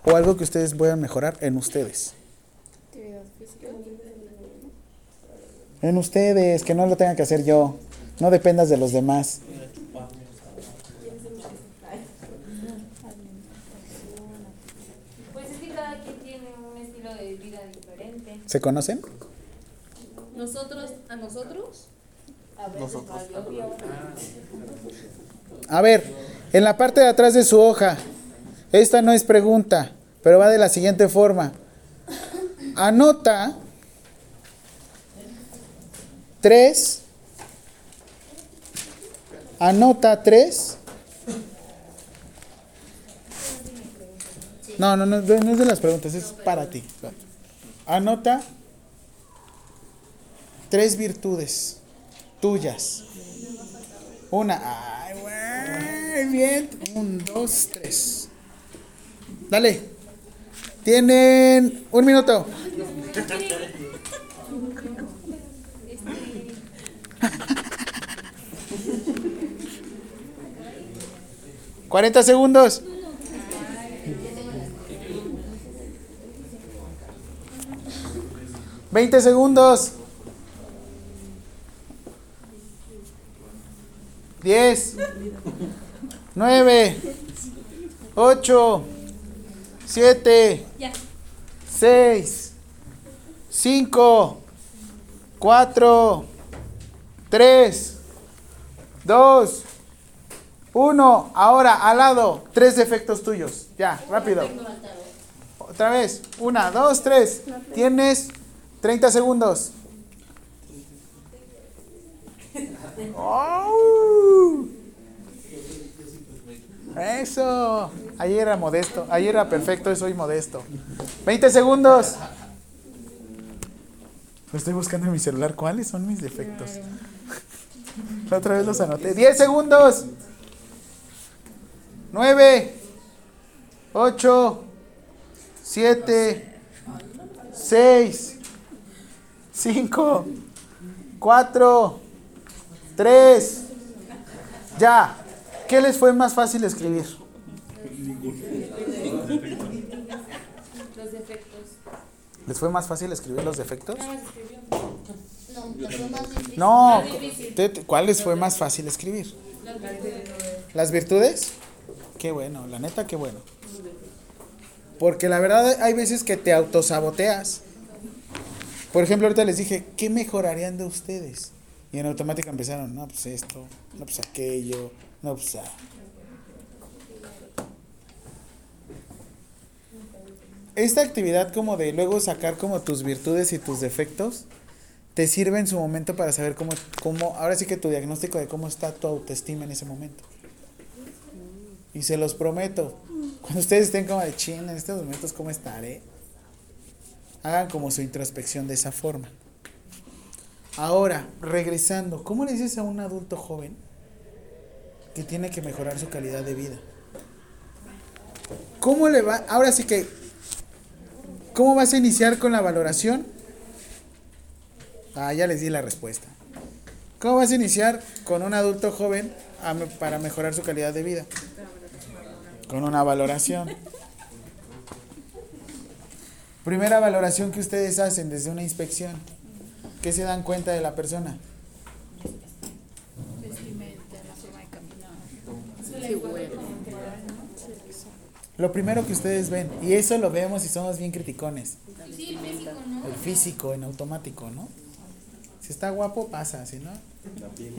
o algo que ustedes puedan mejorar en ustedes? En ustedes, que no lo tengan que hacer yo. No dependas de los demás. Pues es que cada quien tiene un estilo de vida diferente. ¿Se conocen? Nosotros, a nosotros, A ver, en la parte de atrás de su hoja, esta no es pregunta, pero va de la siguiente forma. Anota tres. Anota tres. No, no, no, no es de las preguntas, es para ti. Anota tres virtudes tuyas. Una. Ay, güey. Bien. Un, dos, tres. Dale. Tienen un minuto. *laughs* Cuarenta segundos. Veinte segundos. Diez. Nueve. Ocho. Siete. Seis. Cinco. Cuatro. Tres. Dos. Uno. Ahora, al lado. Tres defectos tuyos. Ya, rápido. Otra vez. Una, dos, tres. Tienes 30 segundos. ¡Oh! Eso. Ayer era modesto. Ayer era perfecto y soy modesto. 20 segundos. Estoy buscando en mi celular cuáles son mis defectos. *laughs* La otra vez los anoté. 10 segundos. 9, 8, 7, 6, 5, 4, 3. Ya. ¿Qué les fue más fácil escribir? Los defectos. ¿Les fue más fácil escribir los defectos? No, ¿Cuál les fue más fácil escribir? ¿Las virtudes? Qué bueno, la neta, qué bueno. Porque la verdad hay veces que te autosaboteas. Por ejemplo, ahorita les dije, ¿qué mejorarían de ustedes? Y en automática empezaron, no, pues esto, no, pues aquello, no, pues... ah". Esta actividad como de luego sacar como tus virtudes y tus defectos, te sirve en su momento para saber cómo, cómo, ahora sí que tu diagnóstico de cómo está tu autoestima en ese momento. Y se los prometo, cuando ustedes estén como de chin, en estos momentos, ¿cómo estaré? Hagan como su introspección de esa forma. Ahora, regresando, ¿cómo le dices a un adulto joven que tiene que mejorar su calidad de vida? ¿Cómo le va? Ahora sí que, ¿cómo vas a iniciar con la valoración? Ah, ya les di la respuesta. ¿Cómo vas a iniciar con un adulto joven a para mejorar su calidad de vida? Con una valoración. Primera valoración que ustedes hacen desde una inspección. ¿Qué se dan cuenta de la persona? Lo primero que ustedes ven, y eso lo vemos y somos bien criticones. Sí, el físico, ¿no? El físico en automático, ¿no? Si está guapo, pasa, si no, La piel.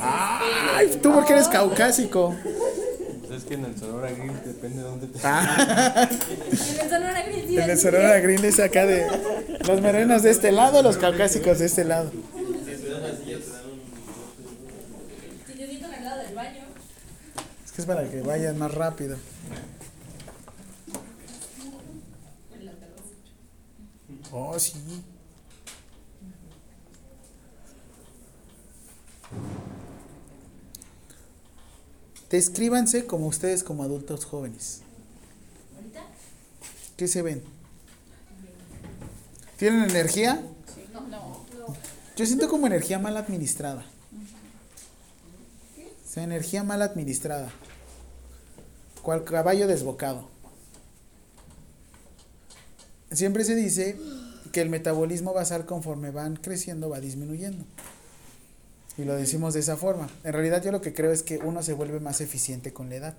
Ay, tú porque eres caucásico. Pues es que en el Sonora Grill depende de dónde te. Ah, En el Sonora Grill sí en el Sonora Grill es acá de los morenos de este lado, los caucásicos de este lado. Si te sientan al lado del baño. Es que es para que vayan más rápido. Oh, sí. Descríbanse como ustedes como adultos jóvenes. ¿Qué se ven? ¿Tienen energía? Yo siento como energía mal administrada. O sea, energía mal administrada. Cual caballo desbocado. Siempre se dice que el metabolismo basal conforme van creciendo va disminuyendo. Y lo decimos de esa forma. En realidad yo lo que creo es que uno se vuelve más eficiente con la edad.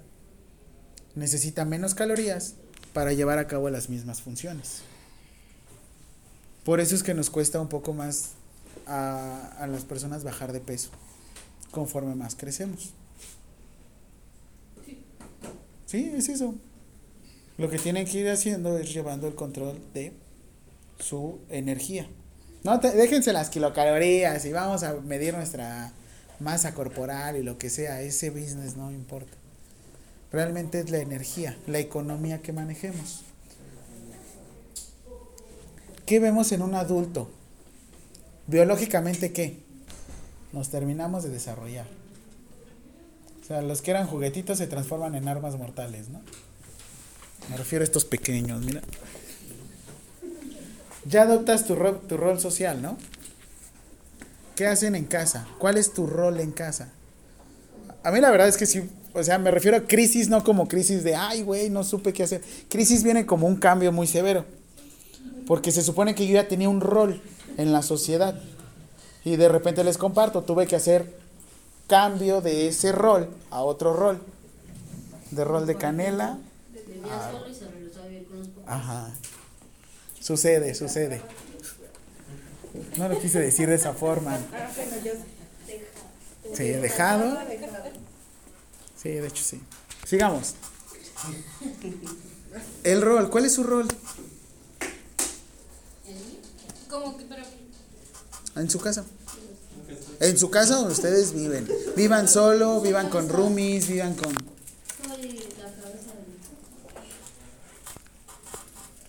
Necesita menos calorías para llevar a cabo las mismas funciones. Por eso es que nos cuesta un poco más a, a las personas bajar de peso conforme más crecemos. Sí, es eso. Lo que tienen que ir haciendo es llevando el control de su energía. No, te- déjense las kilocalorías y vamos a medir nuestra masa corporal y lo que sea. Ese business no importa. Realmente es la energía, la economía que manejemos. ¿Qué vemos en un adulto? Biológicamente, ¿qué? Nos terminamos de desarrollar. O sea, los que eran juguetitos se transforman en armas mortales, ¿no? Me refiero a estos pequeños, mira. Ya adoptas tu, ro- tu rol social, ¿no? ¿Qué hacen en casa? ¿Cuál es tu rol en casa? A mí la verdad es que sí, o sea, me refiero a crisis no como crisis de, ay, güey, no supe qué hacer. Crisis viene como un cambio muy severo. Porque se supone que yo ya tenía un rol en la sociedad. Y de repente les comparto, tuve que hacer cambio de ese rol a otro rol. De rol de canela. A. Ajá. Sucede, sucede. No lo quise decir de esa forma. Ah, bueno, yo Sí, dejado. Sí, de hecho sí. Sigamos. El rol, ¿cuál es su rol? Como que, pero. En su casa. En su casa donde ustedes viven. Vivan solo, vivan con roomies, vivan con... Soy la cabeza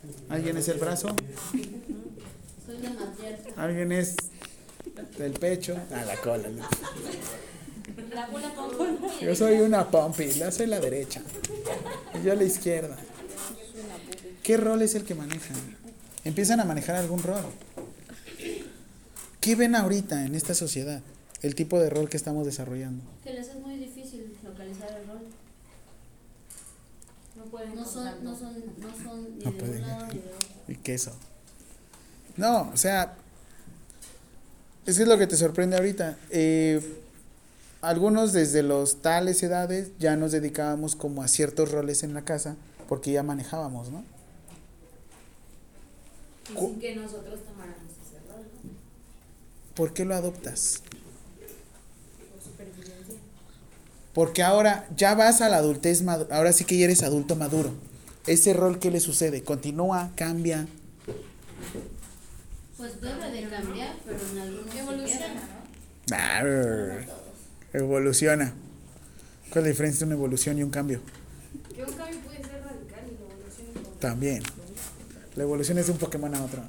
de ¿Alguien es el brazo? ¿Alguien es del pecho? Ah, la cola. Yo soy una pompi, la soy la derecha. Y yo la izquierda. ¿Qué rol es el que manejan? Empiezan a manejar algún rol. ¿Qué ven ahorita en esta sociedad? El tipo de rol que estamos desarrollando. Que les es muy difícil localizar el rol. No pueden No son, no son, no son ni No de pueden. un lado ni de *laughs* otro. Y queso. No, o sea, es que es lo que te sorprende ahorita. Eh, algunos desde los tales edades ya nos dedicábamos como a ciertos roles en la casa porque ya manejábamos, ¿no? Y sin que nosotros tomáramos ese rol, ¿no? ¿Por qué lo adoptas? Por supervivencia. Porque ahora ya vas a la adultez, ahora sí que ya eres adulto maduro. Ese rol, ¿qué le sucede? ¿Continúa? ¿Cambia? Pues debe de cambiar, pero en algunos se Evoluciona, queda. ¿no? Arr, evoluciona. ¿Cuál es la diferencia entre una evolución y un cambio? Que un cambio puede ser radical y la evolución es También. La evolución es de un Pokémon a otro.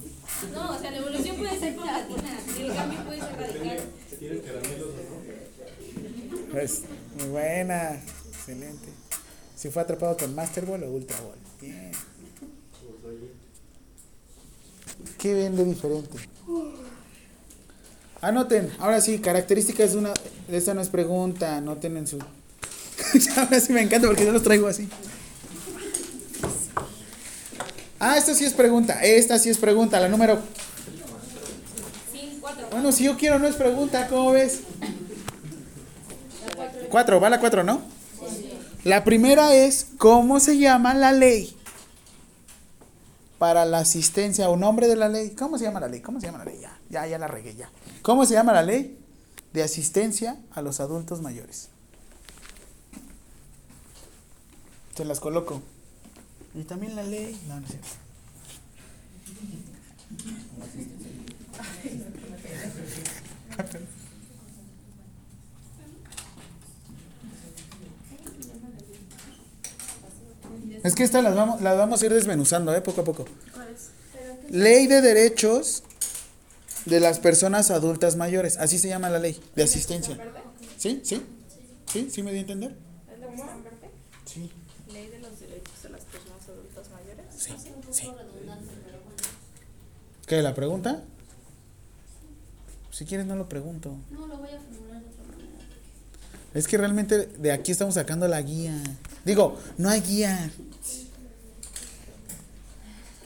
No, o sea, la evolución puede ser paulatina. y El cambio puede ser radical. Es muy buena. Excelente. Si fue atrapado con Master Ball o Ultra Ball. Bien. ¿Qué ven de diferente? *sighs* Anoten. Ahora sí, características de una. Esta no es pregunta. Anoten en su. *laughs* Ahora sí me encanta porque yo los traigo así. Ah, esta sí es pregunta. Esta sí es pregunta. La número. Cuatro. Bueno, si yo quiero, no es pregunta. ¿Cómo ves? Cuatro, va la cuatro, ¿no? La primera es, ¿cómo se llama la ley para la asistencia o nombre de la ley? ¿Cómo se llama la ley? ¿Cómo se llama la ley? Ya, ya, ya la regué, ya. ¿Cómo se llama la ley de asistencia a los adultos mayores. Se las coloco. Y también la ley. No, no es Es que estas las vamos, las vamos a ir desmenuzando, ¿eh? poco a poco. Ley de derechos de las personas adultas mayores. Así se llama la ley de asistencia. ¿Sí? ¿Sí? ¿Sí? ¿Sí me di a entender? Sí. Ley de los derechos de las personas adultas mayores. Sí. Un poco Sí. redundante, pero bueno. ¿Qué? ¿La pregunta? Si quieres no lo pregunto. No, lo voy a formular de otra manera. Es que realmente de aquí estamos sacando la guía. Digo, no hay guía.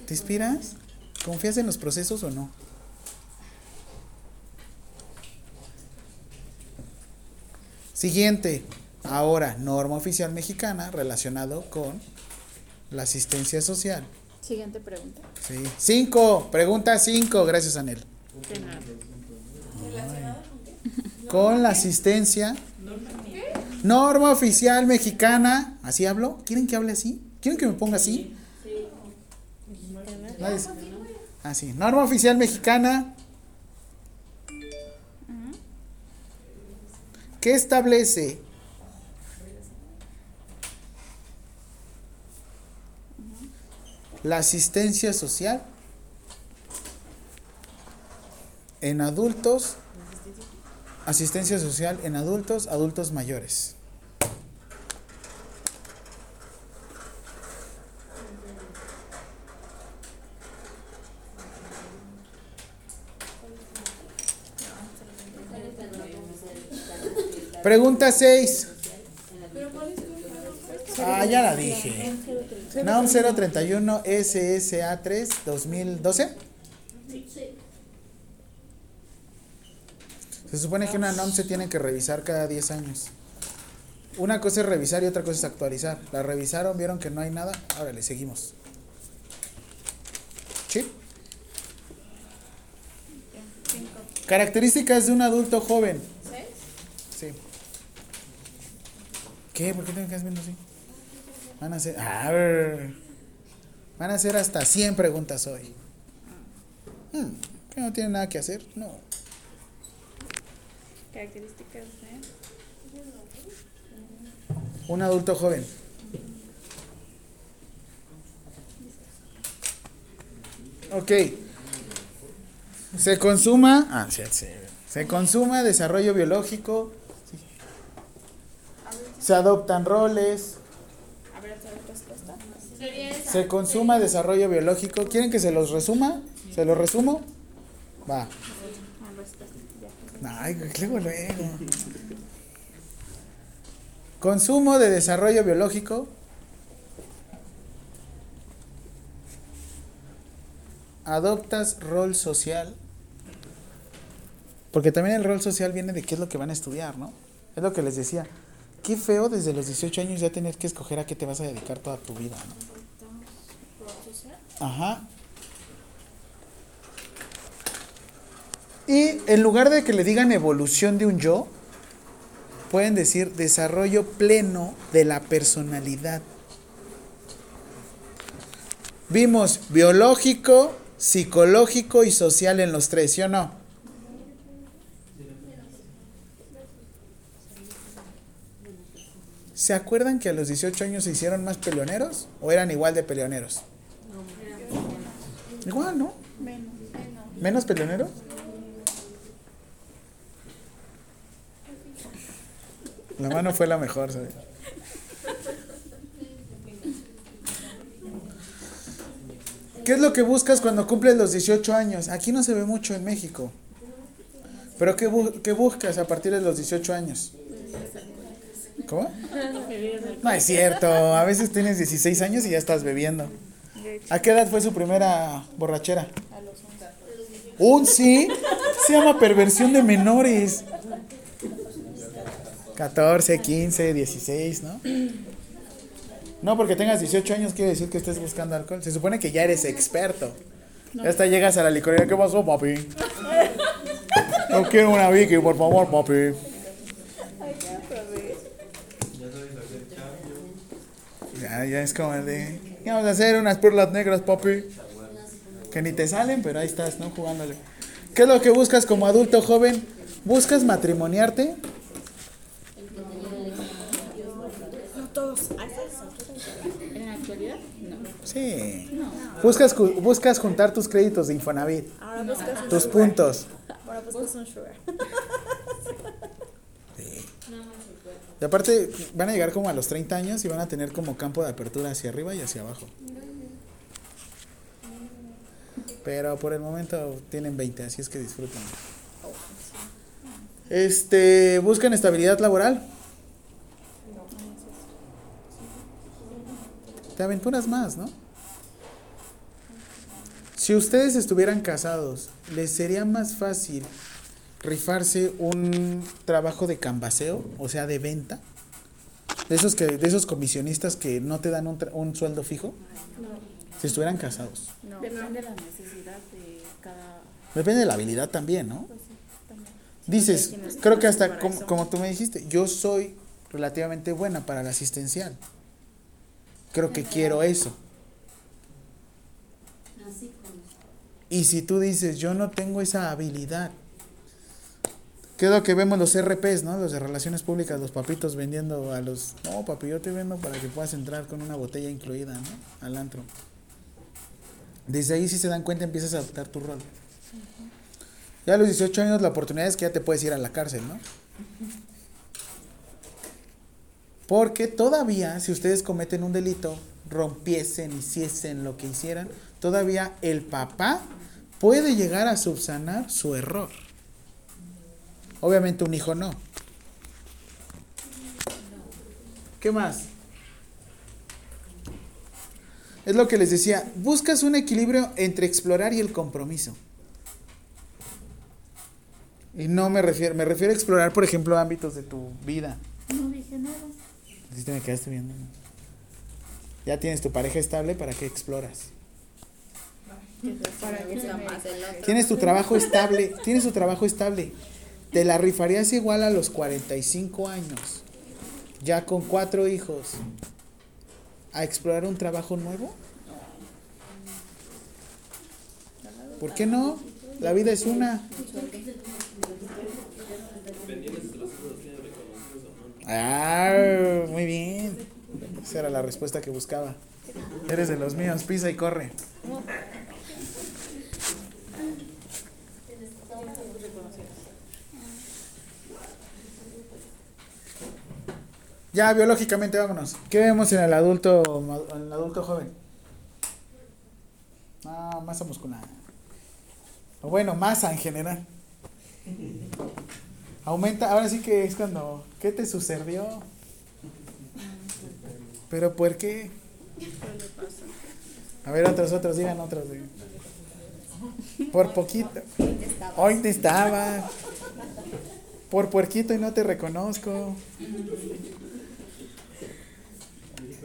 ¿Te inspiras? ¿Confías en los procesos o no? Siguiente. Ahora, norma oficial mexicana relacionado con la asistencia social. Siguiente pregunta. Sí. Cinco. Pregunta cinco. Gracias, Anel. De nada. *laughs* Con la asistencia. Norma oficial mexicana. ¿Así hablo? ¿Quieren que hable así? ¿Quieren que me ponga así? Así. Norma oficial mexicana. ¿Qué establece? La asistencia social en adultos Asistencia social en adultos, adultos mayores. Pregunta 6. Ah, ya la dije. NAUM 031 SSA 3 2012. Se supone que una NOM se tiene que revisar cada 10 años. Una cosa es revisar y otra cosa es actualizar. La revisaron, vieron que no hay nada. Ahora le seguimos. ¿Sí? Características de un adulto joven. Sí. ¿Qué? ¿Por qué te quedas viendo así? Van a ser. A ver. Van a ser hasta 100 preguntas hoy. Hmm, ¿Que no tienen nada que hacer? No. Características de. Un adulto joven. Ok. Se consuma. Ah, sí, sí. Se consuma desarrollo biológico. Se adoptan roles. A ver, respuesta. Se consuma desarrollo biológico. ¿Quieren que se los resuma? ¿Se los resumo? Va. Ay, luego, luego. Consumo de desarrollo biológico. Adoptas rol social. Porque también el rol social viene de qué es lo que van a estudiar, ¿no? Es lo que les decía. Qué feo desde los 18 años ya tener que escoger a qué te vas a dedicar toda tu vida, ¿no? Ajá. Y en lugar de que le digan evolución de un yo, pueden decir desarrollo pleno de la personalidad. Vimos biológico, psicológico y social en los tres, ¿sí o no? ¿Se acuerdan que a los 18 años se hicieron más peleoneros o eran igual de peleoneros? Igual, ¿no? ¿Menos peleoneros? La mano fue la mejor, ¿sabes? ¿Qué es lo que buscas cuando cumples los 18 años? Aquí no se ve mucho en México. ¿Pero qué, bu- qué buscas a partir de los 18 años? ¿Cómo? No es cierto. A veces tienes 16 años y ya estás bebiendo. ¿A qué edad fue su primera borrachera? ¿Un sí? Se llama perversión de menores. 14, 15, 16, ¿no? No, porque tengas 18 años quiere decir que estés buscando alcohol. Se supone que ya eres experto. Ya hasta llegas a la licorería. ¿Qué pasó, papi? No quiero una Vicky, por favor, papi. Ay, ya probé. Ya sabes hacer cambio. Ya, ya es como el de. "Ya Vamos a hacer unas perlas negras, papi. Que ni te salen, pero ahí estás, ¿no? Jugándole. ¿Qué es lo que buscas como adulto joven? ¿Buscas matrimoniarte? No todos. En la actualidad, no. Sí. Buscas, buscas juntar tus créditos de Infonavit, Ahora buscas tus puntos. Ahora buscas un sugar. *laughs* Y aparte, van a llegar como a los 30 años y van a tener como campo de apertura hacia arriba y hacia abajo. Pero por el momento tienen 20, así es que disfruten. Este, ¿buscan estabilidad laboral? Te aventuras más, ¿no? Si ustedes estuvieran casados, ¿les sería más fácil rifarse un trabajo de cambaseo, o sea, de venta? De esos que de esos comisionistas que no te dan un, tra- un sueldo fijo, si estuvieran casados. No, depende de la necesidad de cada. Depende de la habilidad también, ¿no? Pues sí, también. Dices, creo que hasta como, eso. como tú me dijiste, yo soy relativamente buena para la asistencial. Creo que quiero eso. Así como. Y si tú dices, yo no tengo esa habilidad, ¿qué es lo que vemos los RPs, ¿no? Los de relaciones públicas, los papitos vendiendo a los... No, papi, yo te vendo para que puedas entrar con una botella incluida, ¿no? Al antro. Desde ahí si se dan cuenta empiezas a adoptar tu rol. Ya a los 18 años la oportunidad es que ya te puedes ir a la cárcel, ¿no? Porque todavía, si ustedes cometen un delito, rompiesen, hiciesen lo que hicieran, todavía el papá puede llegar a subsanar su error. Obviamente un hijo no. ¿Qué más? Es lo que les decía, buscas un equilibrio entre explorar y el compromiso. Y no me refiero, me refiero a explorar, por ejemplo, ámbitos de tu vida. No dije nada. Así te me quedaste viendo. Ya tienes tu pareja estable, ¿para qué exploras? Para que sea más el otro. Tienes tu trabajo estable, tienes tu trabajo estable. Te la rifarías igual a los 45 años, ya con cuatro hijos, a explorar un trabajo nuevo. ¿Por qué no? La vida es una. Ah, muy bien. Esa era la respuesta que buscaba. Eres de los míos, pisa y corre. Ya, biológicamente, vámonos. ¿Qué vemos en el adulto, en el adulto joven? Ah, masa muscular. O bueno, masa en general. Aumenta, ahora sí que es cuando, ¿qué te sucedió? ¿Pero por qué? A ver, otros, otros, digan otros. Por poquito. Hoy te estaba. Por puerquito y no te reconozco.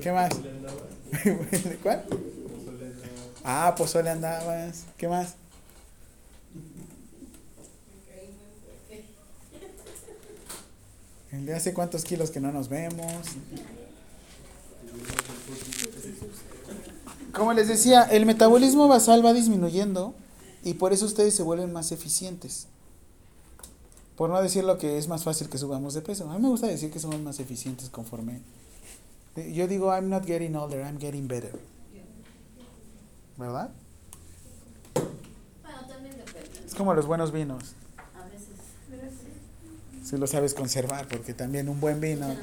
¿Qué más? *laughs* ¿Cuál? Ah, pozole andabas. ¿Qué más? El de hace cuántos kilos que no nos vemos. Como les decía, el metabolismo basal va disminuyendo y por eso ustedes se vuelven más eficientes. Por no decir lo que es más fácil que subamos de peso. A mí me gusta decir que somos más eficientes conforme. Yo digo, I'm not getting older, I'm getting better. ¿Verdad? Bueno, también depende. Es como los buenos vinos. A veces. Si lo sabes conservar, porque también un buen vino,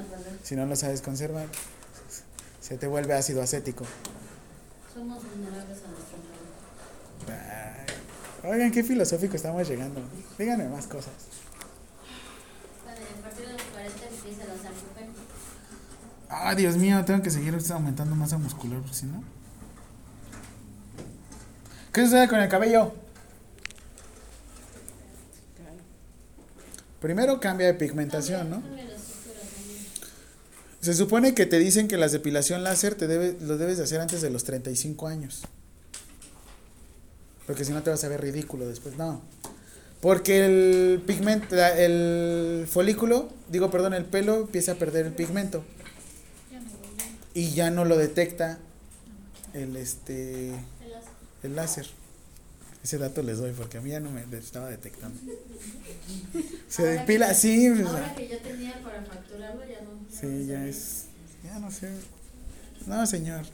si no lo sabes conservar, se te vuelve ácido acético. Somos vulnerables a nuestro Oigan, qué filosófico estamos llegando. Díganme más cosas. Bueno, y a partir de los 40 empieza la sarcopenia. Ah, Dios mío, tengo que seguir aumentando masa muscular, porque si no. ¿Qué sucede con el cabello? Primero cambia de pigmentación, ¿no? Se supone que te dicen que la depilación láser te debe, lo debes de hacer antes de los 35 años. Porque si no te vas a ver ridículo después. No. Porque el pigmento, el folículo, digo, perdón, el pelo empieza a perder el pigmento. Y ya no lo detecta el este el láser. Ese dato les doy porque a mí ya no me estaba detectando. *laughs* Se Ahora depila, que- sí, Ahora que ya tenía para facturarlo, ya no. ya sí, ya es, ya no sé. No, señor.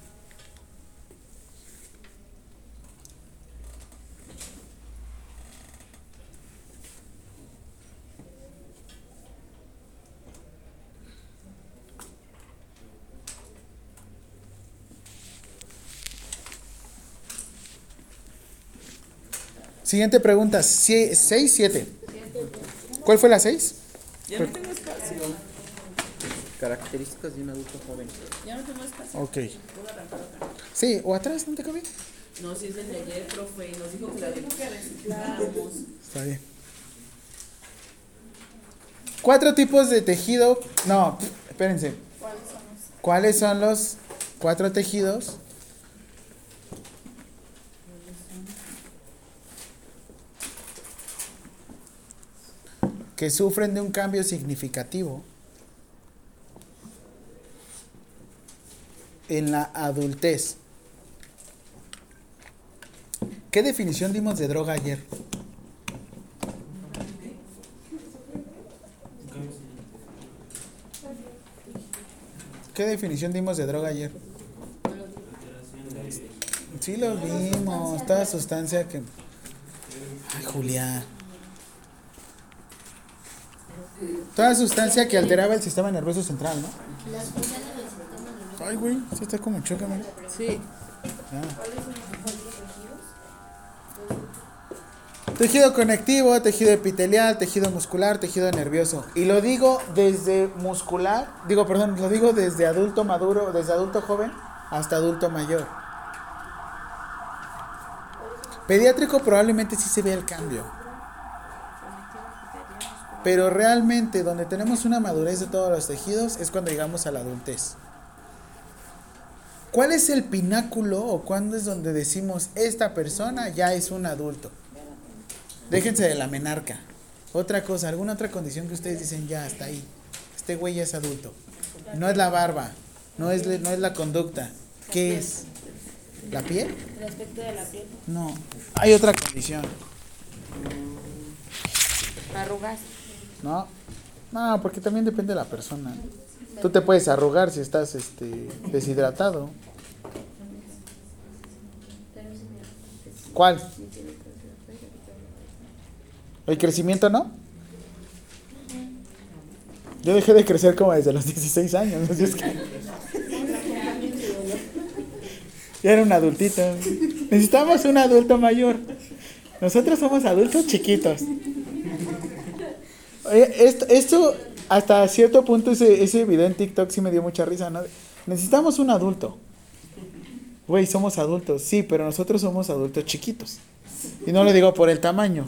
Siguiente pregunta, 6, 7. ¿Cuál fue la 6? Ya no tengo espacio. Características de un adulto joven. Ya no tengo espacio. Ok. Puedo arrancar otra. Sí, o atrás, ¿no te cabía? No, si es del de ayer, profe, nos dijo que la recicláramos. Está bien. Cuatro tipos de tejido. No, espérense. ¿Cuáles son los cuatro tejidos? Que sufren de un cambio significativo en la adultez. ¿Qué definición dimos de droga ayer? ¿Qué definición dimos de droga ayer? Sí lo vimos, toda sustancia que... Ay, Julia. Toda sustancia que alteraba el sistema nervioso central, ¿no? Las funciones del sistema nervioso. Ay, güey, sí está como choca, mira. Sí. Ah. Tejido conectivo, tejido epitelial, tejido muscular, tejido nervioso. Y lo digo desde muscular, digo, perdón, lo digo desde adulto maduro, desde adulto joven hasta adulto mayor. Pediátrico probablemente sí se vea el cambio. Pero realmente donde tenemos una madurez de todos los tejidos es cuando llegamos a la adultez. ¿Cuál es el pináculo o cuándo es donde decimos esta persona ya es un adulto? Déjense de la menarca. Otra cosa, alguna otra condición que ustedes dicen ya hasta ahí. Este güey ya es adulto. No es la barba, no es, no es la conducta. ¿Qué es? ¿La piel? El aspecto de la piel. No. Hay otra condición. Arrugas. No. No, porque también depende de la persona. Tú te puedes arrugar si estás este, deshidratado. ¿Cuál? ¿El crecimiento no? Yo dejé de crecer como desde los 16 años. es que- Ya era un adultito. Necesitamos un adulto mayor. Nosotros somos adultos chiquitos. Oye, esto, esto hasta cierto punto ese, ese video en TikTok sí me dio mucha risa, ¿no? Necesitamos un adulto. Güey, somos adultos, sí, pero nosotros somos adultos chiquitos. Y no lo digo por el tamaño.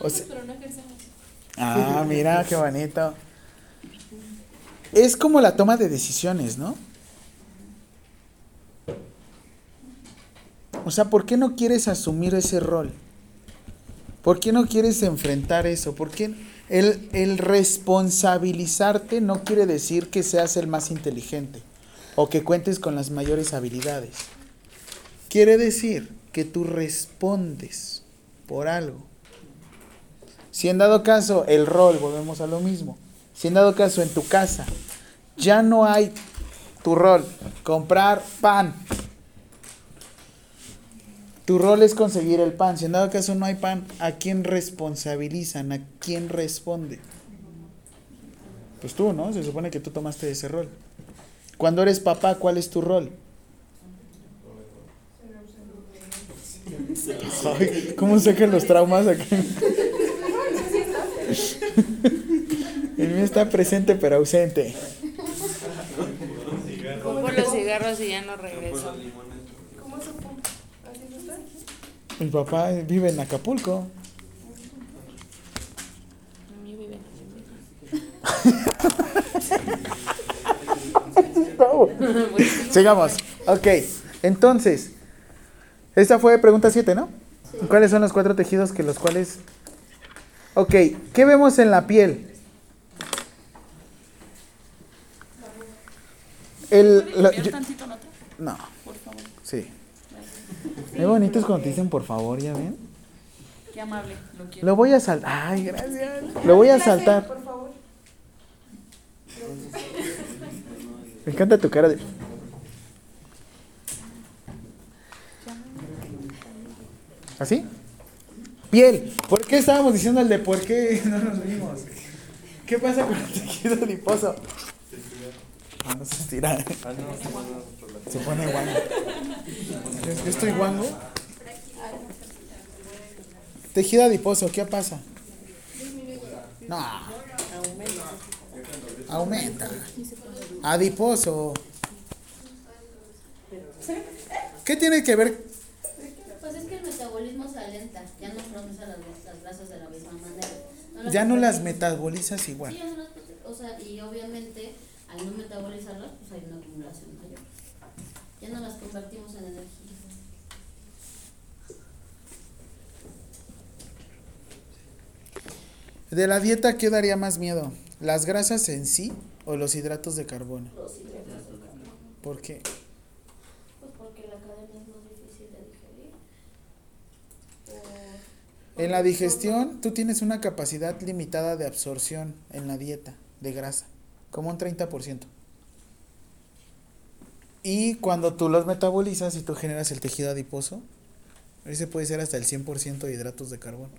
O sea- pero no ejercemos. ah, mira, qué bonito. Es como la toma de decisiones, ¿no? O sea, ¿por qué no quieres asumir ese rol? ¿Por qué no quieres enfrentar eso? ¿Por qué el, el responsabilizarte no quiere decir que seas el más inteligente o que cuentes con las mayores habilidades? Quiere decir que tú respondes por algo. Si en dado caso el rol, volvemos a lo mismo, si en dado caso en tu casa ya no hay tu rol, comprar pan, tu rol es conseguir el pan. Si en dado caso no hay pan, ¿a quién responsabilizan? ¿A quién responde? Pues tú, ¿no? Se supone que tú tomaste ese rol. Cuando eres papá, ¿cuál es tu rol? Ay, ¿Cómo sacan los traumas aquí? El mío está presente pero ausente. Como los cigarros y ya no regreso. ¿Cómo supo? ¿Así no está? Mi papá vive en Acapulco. *laughs* Sigamos. Ok, entonces, esta fue pregunta 7, ¿no? ¿Cuáles son los cuatro tejidos que los cuales Ok, ¿qué vemos en la piel? El, la- yo- no. Qué bonito es cuando te dicen por favor, ¿ya ven? Qué amable, lo quiero. Lo voy a saltar. Ay, gracias. Lo voy a saltar. Por favor. Me encanta tu cara de. ¿Así? Piel. ¿Por qué estábamos diciendo el de por qué *laughs* no nos vimos? ¿Qué pasa con el tejido adiposo? Ah, no se estira. Ah, no, sí. Se pone guango. Yo- Yo estoy guango. Tejido adiposo, ¿qué pasa? No. Aumenta. Adiposo. ¿Qué tiene que ver? Pues es que el metabolismo se alenta, ya no procesa las, las grasas de la misma manera. No Ya no las metabolizas Sí, igual. proce- o sea, y obviamente al no metabolizarlas, pues hay una acumulación mayor. Ya no las convertimos en energía. De la dieta, ¿qué daría más miedo? ¿Las grasas en sí o los hidratos de carbono? Los hidratos de carbono. ¿Por qué? Pues porque la cadena es más difícil de digerir. En la digestión, tú tienes una capacidad limitada de absorción en la dieta de grasa, como un 30%. Y cuando tú los metabolizas y tú generas el tejido adiposo, ese puede ser hasta el 100% de hidratos de carbono.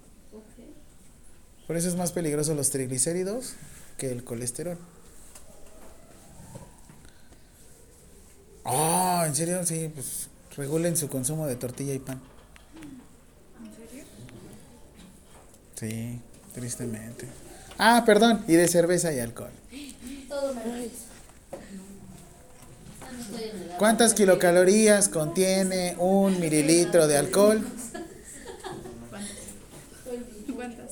Por eso es más peligroso los triglicéridos que el colesterol. Ah, ¿en serio? Sí, pues regulen su consumo de tortilla y pan. Sí, tristemente. Ah, perdón, y de cerveza y alcohol. Todo me. ¿Cuántas kilocalorías contiene un mililitro de alcohol? ¿Cuántas?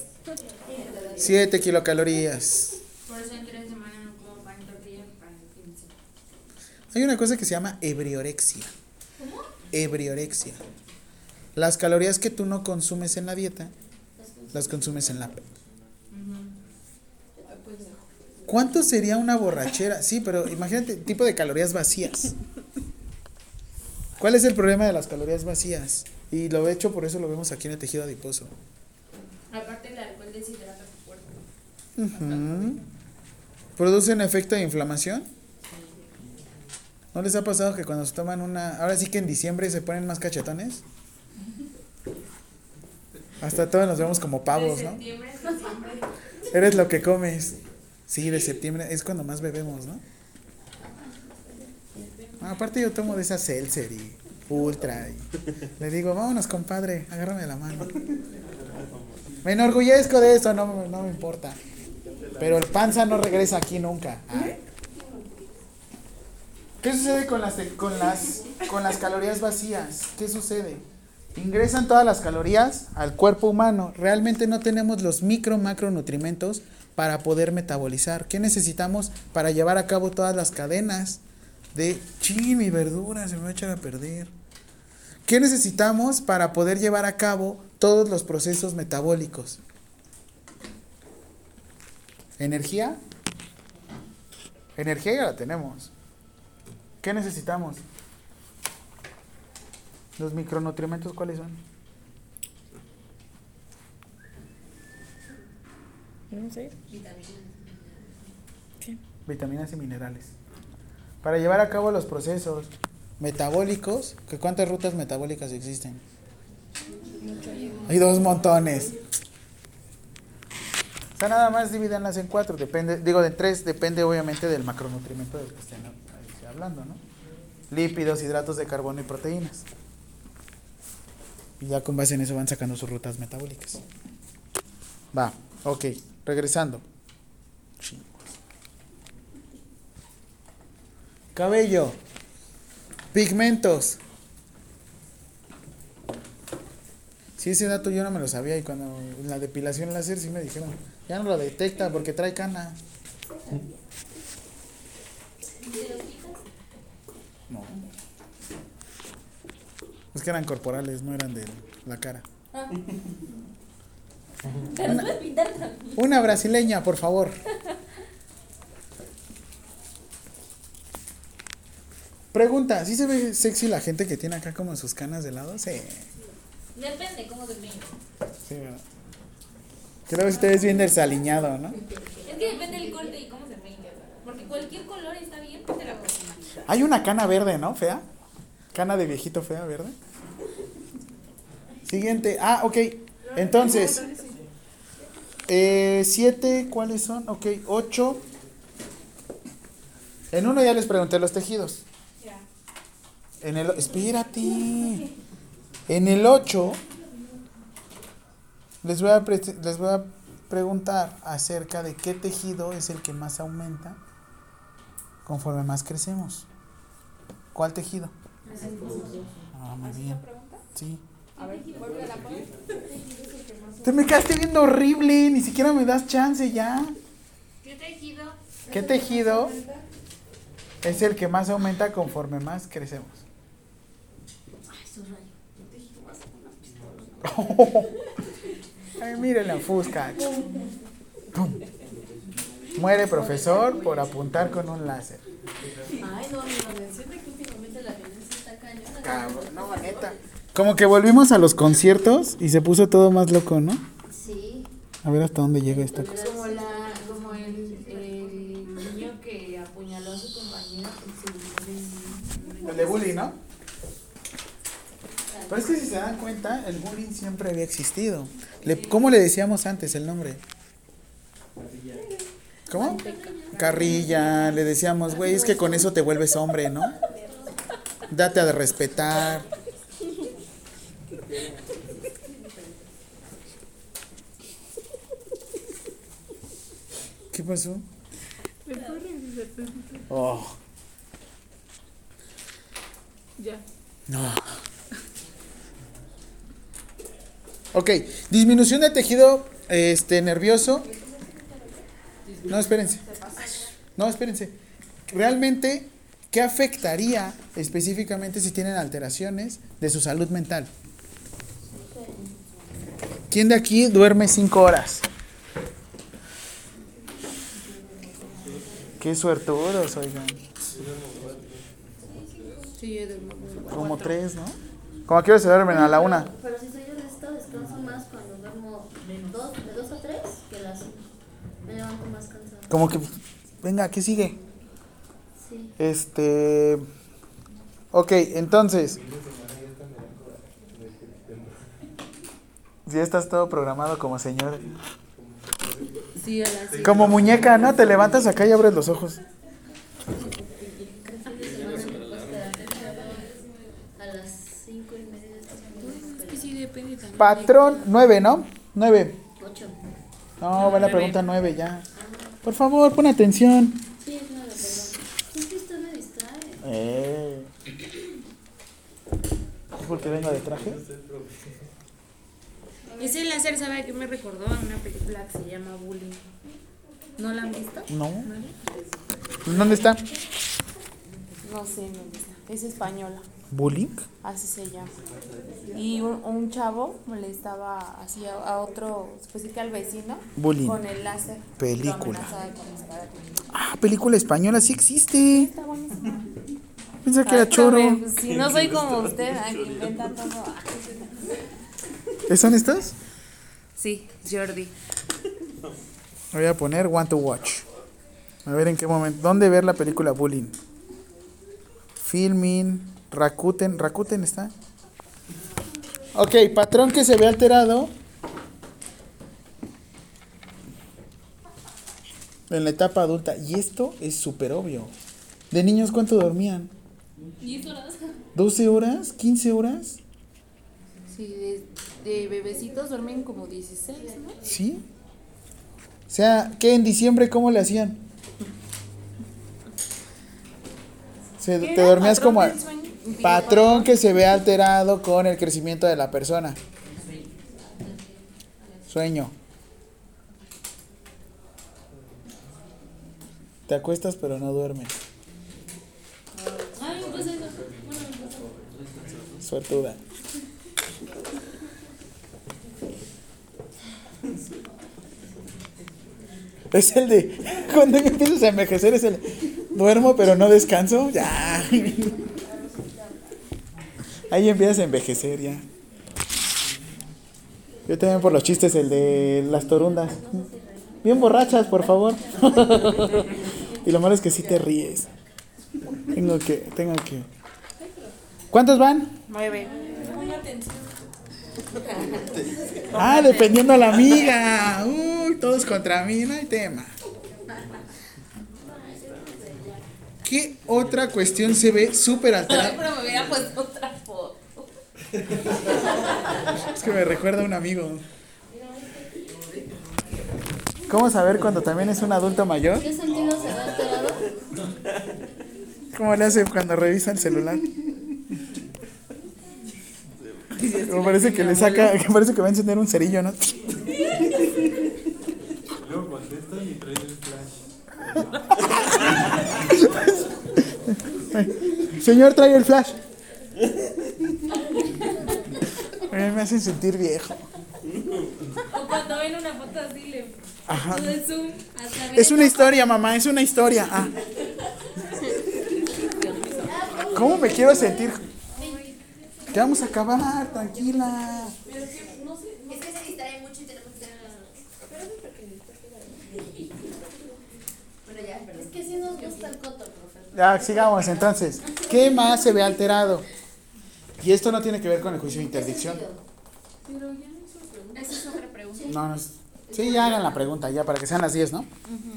7 kilocalorías. Por eso en tres semanas no como pan y tortilla para el fin de semana. Hay una cosa que se llama ebriorexia. Ebriorexia. Las calorías que tú no consumes en la dieta, las consumes en la... ¿Cuánto sería una borrachera? Sí, pero imagínate, tipo de calorías vacías. ¿Cuál es el problema de las calorías vacías? Y lo he hecho, por eso lo vemos aquí en el tejido adiposo. Aparte el alcohol deshidrata tu cuerpo. Ujú. ¿Produce un efecto de inflamación? ¿No les ha pasado que cuando se toman una... Ahora sí que en diciembre se ponen más cachetones? Hasta todos nos vemos como pavos, ¿no? Eres lo que comes. Sí, de septiembre es cuando más bebemos, ¿no? Ah, aparte yo tomo de esa seltzer y ultra y le digo, vámonos compadre, agárrame la mano. Me enorgullezco de eso, no, no me importa. Pero el panza no regresa aquí nunca. Ay. ¿Qué sucede con las, con, las, con las calorías vacías? ¿Qué sucede? Ingresan todas las calorías al cuerpo humano. Realmente no tenemos los micro macronutrimentos para poder metabolizar. ¿Qué necesitamos para llevar a cabo todas las cadenas de chin, mi verdura se me va a echar a perder? ¿Qué necesitamos para poder llevar a cabo todos los procesos metabólicos? ¿Energía? Energía ya la tenemos. ¿Qué necesitamos? ¿Los micronutrientes cuáles son? Sé. Vitaminas y minerales. Para llevar a cabo los procesos metabólicos, ¿que ¿cuántas rutas metabólicas existen? Hay dos montones. O sea, nada más divídanlas en cuatro, depende, digo de tres, depende obviamente del macronutrimento del que estén hablando, ¿no? Lípidos, hidratos de carbono y proteínas. Y ya con base en eso van sacando sus rutas metabólicas. Va, ok, regresando. Cabello. Pigmentos. Sí, ese dato yo no me lo sabía y cuando la depilación láser sí me dijeron, ya no lo detecta porque trae cana. No. Es que eran corporales, no eran de la cara. Pero puedes pintar también. Una brasileña, por favor. Pregunta, ¿sí se ve sexy la gente que tiene acá como sus canas de lado? Sí. Depende cómo se peine. Sí, ¿verdad? Creo que ustedes bien desaliñado, ¿no? Es que depende del corte y cómo se peine. Porque cualquier color está bien, te la. Hay una cana verde, ¿no? Fea. Cana de viejito fea, verde. Siguiente. Ah, ok. Entonces. Eh, siete, ¿cuáles son? Ok, ocho. En uno ya les pregunté los tejidos. En el, espérate. En el 8 les voy, a pre- les voy a preguntar acerca de qué tejido es el que más aumenta conforme más crecemos. ¿Cuál tejido? Ah, muy bien. Sí. A ver, vuelve a la. Te me quedaste viendo horrible, ni siquiera me das chance ya. ¿Qué tejido? ¿Qué tejido es el que más aumenta conforme más crecemos? Rayo. *laughs* Ay, miren la fusca. Pum. Muere profesor por apuntar con un láser. Ay, no, menciona que últimamente la violencia está cañona. Cabrón, no, neta. Como que volvimos a los conciertos y se puso todo más loco, ¿no? Sí. A ver hasta dónde llega esta cosa. Como, la, como el, el niño que apuñaló a su compañera en su... El de bullying, ¿no? Pero es que si se dan cuenta, el bullying siempre había existido. Le- ¿Cómo le decíamos antes el nombre? ¿Cómo? Carrilla, le decíamos, güey, es que con eso te vuelves hombre, ¿no? Date a respetar. ¿Qué pasó? Oh. Ya. No. Ok, disminución de tejido este nervioso. No, espérense. No, espérense. Realmente, ¿qué afectaría específicamente si tienen alteraciones de su salud mental? ¿Quién de aquí duerme cinco horas? Qué suertudos, oigan. Sí, yo. Como tres, ¿no? Como que se duermen a la una. Pero si soy honesta, descanso más cuando duermo dos, de dos a tres que las cinco. Me levanto más cansada. Como que, venga, ¿qué sigue? Sí. Este. Ok, entonces. Ya estás todo programado como señor. Sí, a las cinco. Como muñeca, ¿no? Te levantas acá y abres los ojos. Patrón 9, ¿no? 9. Ocho. No, va la pregunta 9 ya. Por favor, pon atención. Sí, perdón. Me distrae. Eh. ¿Es porque vengo de traje? Ese láser, ¿sabe a qué me recordó? A una película que se llama Bullying. ¿No la han visto? No. ¿Dónde está? No sé, dónde está. Es española, ¿Bullying? así se llama. Y un, un chavo molestaba así a, a otro, pues sí que al vecino, Bullying. con el láser. Película. Ah, película española, sí existe. Está buenísima. Pensaba que era choro. pues, si no soy como usted, aquí inventa todo. ¿Son estas? Sí, Jordi. Voy a poner Want to Watch. A ver en qué momento. ¿Dónde ver la película Bullying? Filming. Rakuten. Rakuten está. Ok, patrón que se ve alterado. En la etapa adulta. Y esto es súper obvio. ¿De niños cuánto dormían? ¿10 horas? ¿12 horas? ¿15 horas? Sí, de, de bebecitos duermen como 16, ¿no? ¿Sí? O sea, ¿qué en diciembre cómo le hacían? Se- te dormías como patrón que se ve alterado con el crecimiento de la persona. Sueño. Te acuestas pero no duermes. Suertuda. Es el de. Cuando empiezas a envejecer, es el. Duermo, pero no descanso. Ya. Ahí empiezas a envejecer, ya. Yo también por los chistes, el de las torundas. Bien borrachas, por favor. *laughs* y lo malo es que sí te ríes. Tengo que, tengo que. ¿Cuántos van? Nueve. *laughs* Ah, dependiendo a la amiga. Uy, todos contra mí, no hay tema. ¿Qué otra cuestión se ve súper alterada? Pero me hubiera puesto otra foto. Es que me recuerda a un amigo. ¿Cómo saber cuando también es un adulto mayor? ¿Qué sentido se ve alterado? ¿Cómo le hace cuando revisa el celular? Me parece que le saca, que *laughs* parece que va a encender un cerillo, ¿no? Luego contestan y traen el flash. *laughs* Señor, trae el flash. Ay, Me hacen sentir viejo. O cuando ven una foto así, le Ajá. todo el zoom hasta Es una historia, mamá, es una historia. Ah. ¿Cómo me quiero sentir? Ya vamos a acabar, tranquila. Es que se distrae mucho y tenemos que Bueno, ya, Es que si nos gusta el coto, profe. Ya, sigamos entonces. ¿Qué más se ve alterado? Y esto no tiene que ver con el juicio de interdicción. Esa es otra pregunta. No, no es... Sí, ya hagan la pregunta, ya para que sean las 10, ¿no?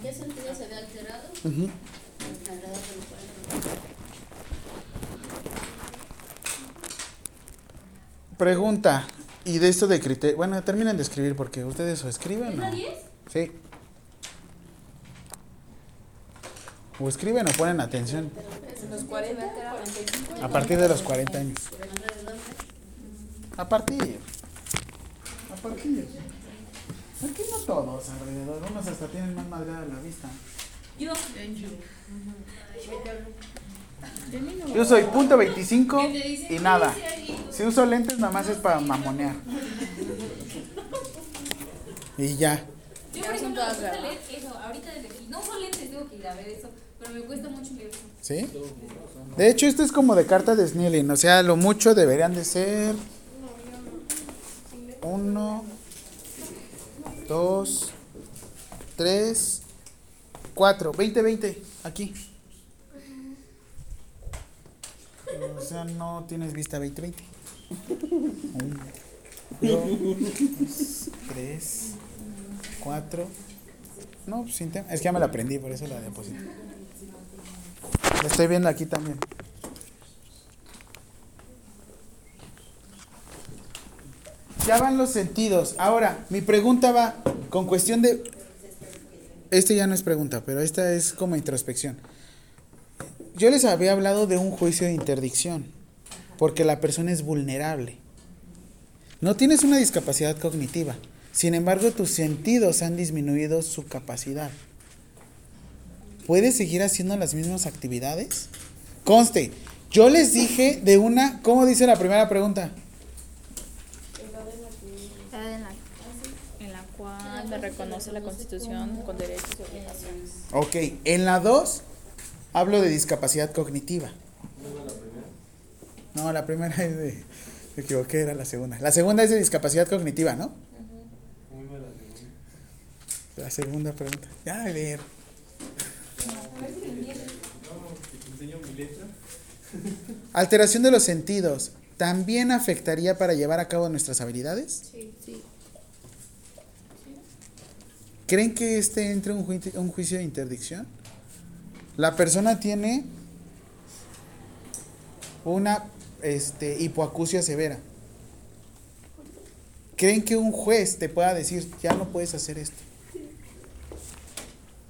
¿Qué sentido se ve alterado? Ujú. Alterado por el cuerpo. Pregunta. Y de esto de criterio. Bueno, terminen de escribir porque ustedes o escriben o. Sí. O escriben o ponen atención. Los 40. A partir de los 40 años. A partir. A partir. Aquí no todos alrededor. Unos hasta tienen más madreada la vista. Yo. Yo soy punto 25 y nada. Si uso lentes, nada más es para mamonear. Y ya. Yo, por ejemplo, me gusta leer eso. Ahorita desde aquí. No son lentes, tengo que ir a ver eso. Pero me cuesta mucho leer eso. ¿Sí? De hecho, esto es como de carta de Snelling. O sea, lo mucho deberían de ser. Uno, dos, tres, cuatro. Veinte, veinte. Aquí. O sea, no tienes vista 20-20. Uno, dos, tres, cuatro. No, pues sin tema. Es que ya me la aprendí, por eso la deposité. Lo estoy viendo aquí también. Ya van los sentidos. Ahora, mi pregunta va con cuestión de... Este ya no es pregunta, pero esta es como introspección. Yo les había hablado de un juicio de interdicción, porque la persona es vulnerable. No tienes una discapacidad cognitiva, sin embargo tus sentidos han disminuido su capacidad. ¿Puedes seguir haciendo las mismas actividades? Conste, yo les dije de una, ¿cómo dice la primera pregunta? en la cual me reconoce la Constitución con derechos y obligaciones. Ok, en la 2 hablo de discapacidad cognitiva. No, la primera es de... Me equivoqué, era la segunda. La segunda es de discapacidad cognitiva, ¿no? ¿Cómo iba la segunda? La segunda pregunta. Ya, a ver. ¿Te enseño mi letra? Alteración de los sentidos. ¿También afectaría para llevar a cabo nuestras habilidades? Sí, sí. ¿Creen que este entre un, juicio, un juicio de interdicción? La persona tiene una este, hipoacusia severa. ¿Creen que un juez te pueda decir, ya no puedes hacer esto?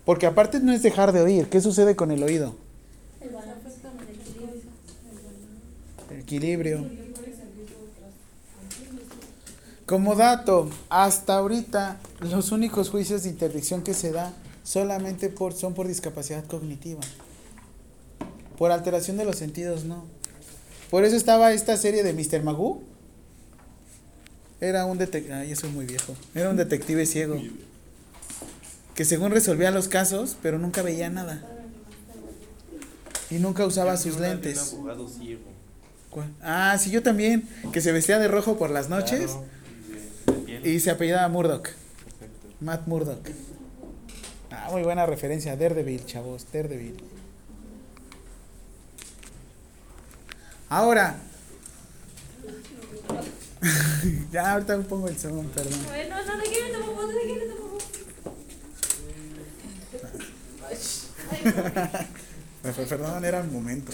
Porque aparte no es dejar de oír. ¿Qué sucede con el oído? El equilibrio. Como dato, hasta ahorita los únicos juicios de interdicción que se da solamente por, son por discapacidad cognitiva. Por alteración de los sentidos, no. Por eso estaba esta serie de Mr. Magoo. Era un detective. Ay, eso es muy viejo. Era un detective ciego. que según resolvía los casos, pero nunca veía nada. Y nunca usaba sus lentes. Ah, sí, yo también, que se vestía de rojo por las noches Claro, y de- de piel. y se apellidaba Murdoch. Matt Murdoch. Ah, muy buena referencia, Daredevil, chavos, Daredevil. Ahora. ya, ahorita pongo el son, perdón. Bueno, no, ¿de qué me tomo foto? ¿De qué me tomo foto? Me fue- Perdón, era el momento.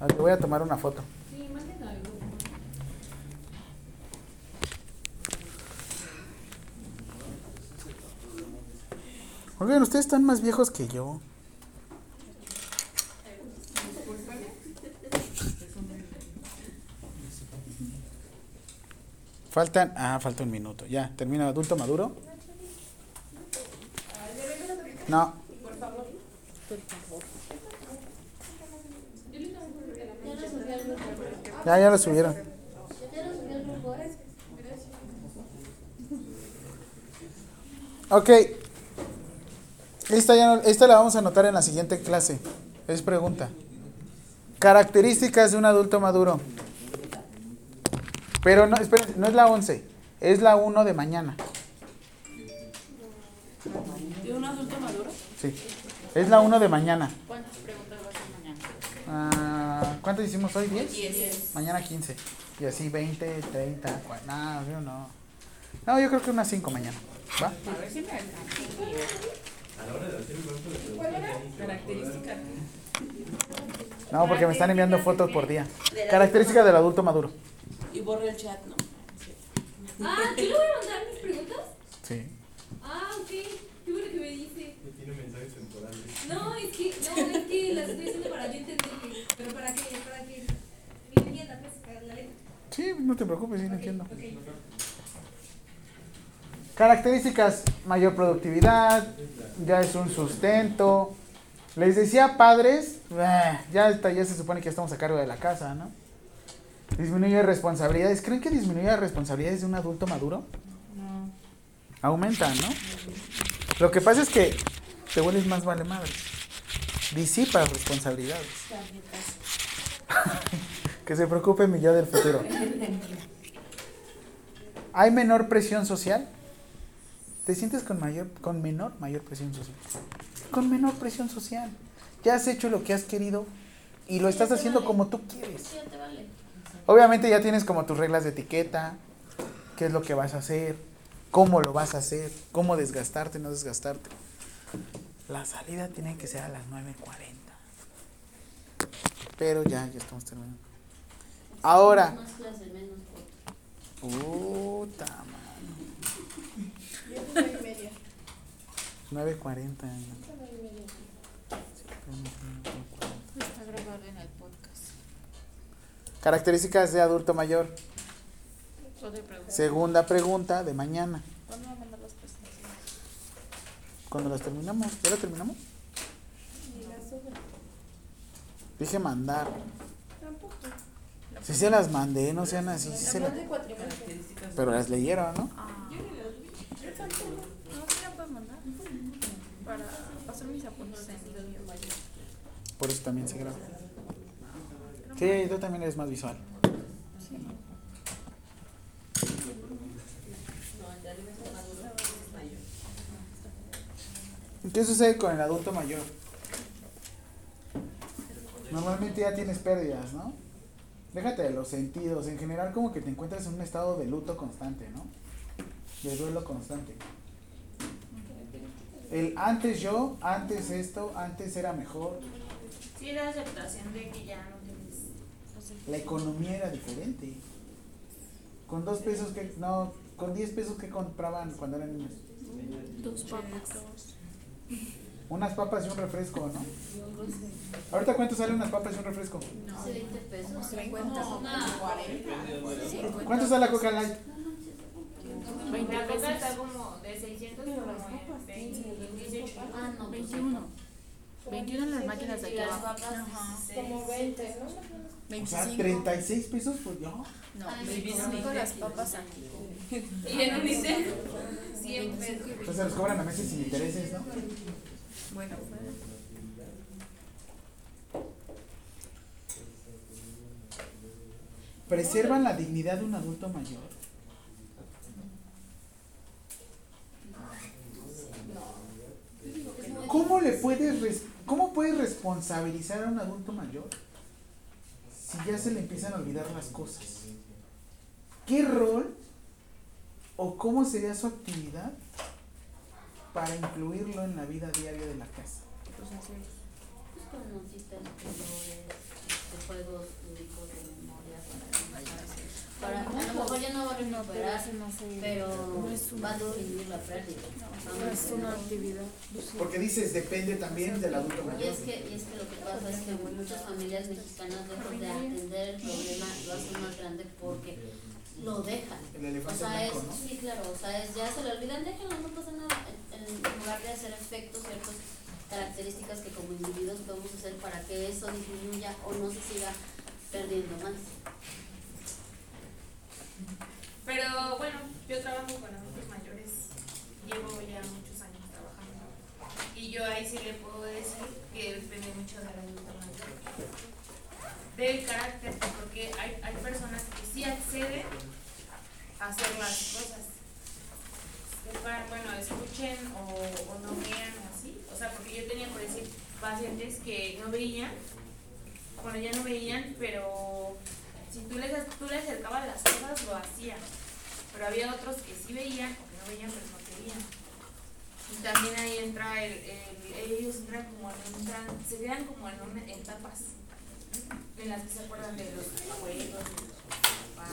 Ah, te voy a tomar una foto. Sí, manden algo. Oigan, ustedes están más viejos que yo. Faltan, ah, falta un minuto. Ya, termina adulto maduro. No. Ya, ya lo subieron. Ok. Esta, ya no- esta la vamos a anotar en la siguiente clase. Es pregunta. Características de un adulto maduro. Pero no, esperen, no es la 11. Es la 1 de mañana. ¿De un adulto maduro? Sí. Es la 1 de mañana. ¿Cuántas preguntas vas a hacer mañana? Ah, ¿Cuántas hicimos hoy? ¿10? Diez. Mañana 15. Y así 20, 30. cua- No, yo no. No, yo creo que unas 5 mañana. ¿Va? A ver si me alcanza. A la hora de hacer el cuerpo de preguntas, ya ni se Característica. No, porque me están enviando fotos por día. Características del adulto maduro. Y borra el chat, ¿no? Ah, ¿qué le voy a mandar mis preguntas? Sí. Ah, ok. Qué bueno que me dice. Tiene mensajes temporales. No, es que, no, es que las estoy haciendo para yo entenderle. Pero para que, para que me entienda, pues, la letra. Sí, no te preocupes, sí lo entiendo. Características, mayor productividad, ya es un sustento. Les decía padres, eh, ya, está- ya se supone que estamos a cargo de la casa, ¿no? Disminuye responsabilidades. ¿Creen que disminuye las responsabilidades de un adulto maduro? No. Aumentan, ¿no? Lo que pasa es que te vuelves más vale madre. Disipas responsabilidades. *laughs* que se preocupe mi yo del futuro. *laughs* ¿Hay menor presión social? ¿Te sientes con mayor, con menor, mayor presión social? Con menor presión social. Ya has hecho lo que has querido y lo estás haciendo como tú quieres. Sí, ya te vale. Obviamente ya tienes como tus reglas de etiqueta, qué es lo que vas a hacer, cómo lo vas a hacer, cómo desgastarte, no desgastarte. La salida tiene que ser a las 9.40. Pero ya, ya estamos terminando. Ahora. Puta mano. Yo tengo nueve y media. 9.40. Nueve y media. Está grabado en el podcast. Características de adulto mayor. Segunda pregunta de mañana. ¿Cuándo va a mandar las presentaciones? Cuando las terminamos. ¿Ya la terminamos? Ni. Dije mandar. Tampoco. Si se las mandé, no sean así. sí se La las-. Pero las leyeron, ¿no? Yo tampoco. No, sí la puedo mandar. Para pasar mis apuntes en. Por eso también se graba. Sí, tú también eres más visual. ¿Qué sucede con el adulto mayor? Normalmente ya tienes pérdidas, ¿no? Déjate de los sentidos. En general como que te encuentras en un estado de luto constante, ¿no? De duelo constante. El antes yo, antes esto, antes era mejor. Sí, la aceptación de que ya no tienes. La economía era diferente. Con dos pesos que, no, con diez pesos que compraban cuando eran niños. Dos papas. *laughs* Unas papas y un refresco, ¿no? *laughs* Ahorita cuánto salen unas papas y un refresco. Hace 20 pesos. 50. ¿Cuánto sale la Coca Light? 20 La coca pesos. está como de 600 como en 20, 18. Ah, no. pues, 21. 21 en las máquinas de aquí abajo. Como 20, ¿no? O sea, 25. 36 pesos por yo. No, Ay, 25 las papas aquí. Y en un ICE, 100 pesos. Entonces los cobran a meses sin intereses, ¿no? Bueno, Preservan la dignidad de un adulto mayor. ¿Cómo le puedes cómo puedes responsabilizar a un adulto mayor si ya se le empiezan a olvidar las cosas? ¿Qué rol o cómo sería su actividad para incluirlo en la vida diaria de la casa? pues. Pues con de juegos para, a lo mejor ya no va a No, pero va a disminuir la pérdida. No es una actividad. Porque dices, depende también del adulto Y mayor. es que, y es que lo que pasa es que muchas familias mexicanas lejos de atender el problema lo hacen más grande porque lo dejan. El O elefante sea, es, sí, claro, o sea, es, ya se le olvidan, déjenlo, no pasa nada. En, en lugar de hacer efectos, ciertas características que como individuos podemos hacer para que eso disminuya o no se siga perdiendo más. Pero bueno, yo trabajo con adultos mayores, llevo ya muchos años trabajando. Y yo ahí sí le puedo decir que depende mucho del adulto mayor. Del carácter, porque hay, hay personas que sí acceden a hacer las cosas. Que para, bueno, escuchen o, o no vean así. O sea, porque yo tenía, por decir, pacientes que no veían, bueno, ya no veían, pero si tú les, tú les acercabas las cosas, lo hacían. Pero había otros que sí veían o que no veían, pero no querían. Y también ahí entra el, el- ellos entran como en un tran- se quedan como en una, etapas en las que se acuerdan de los abuelos, de los papás.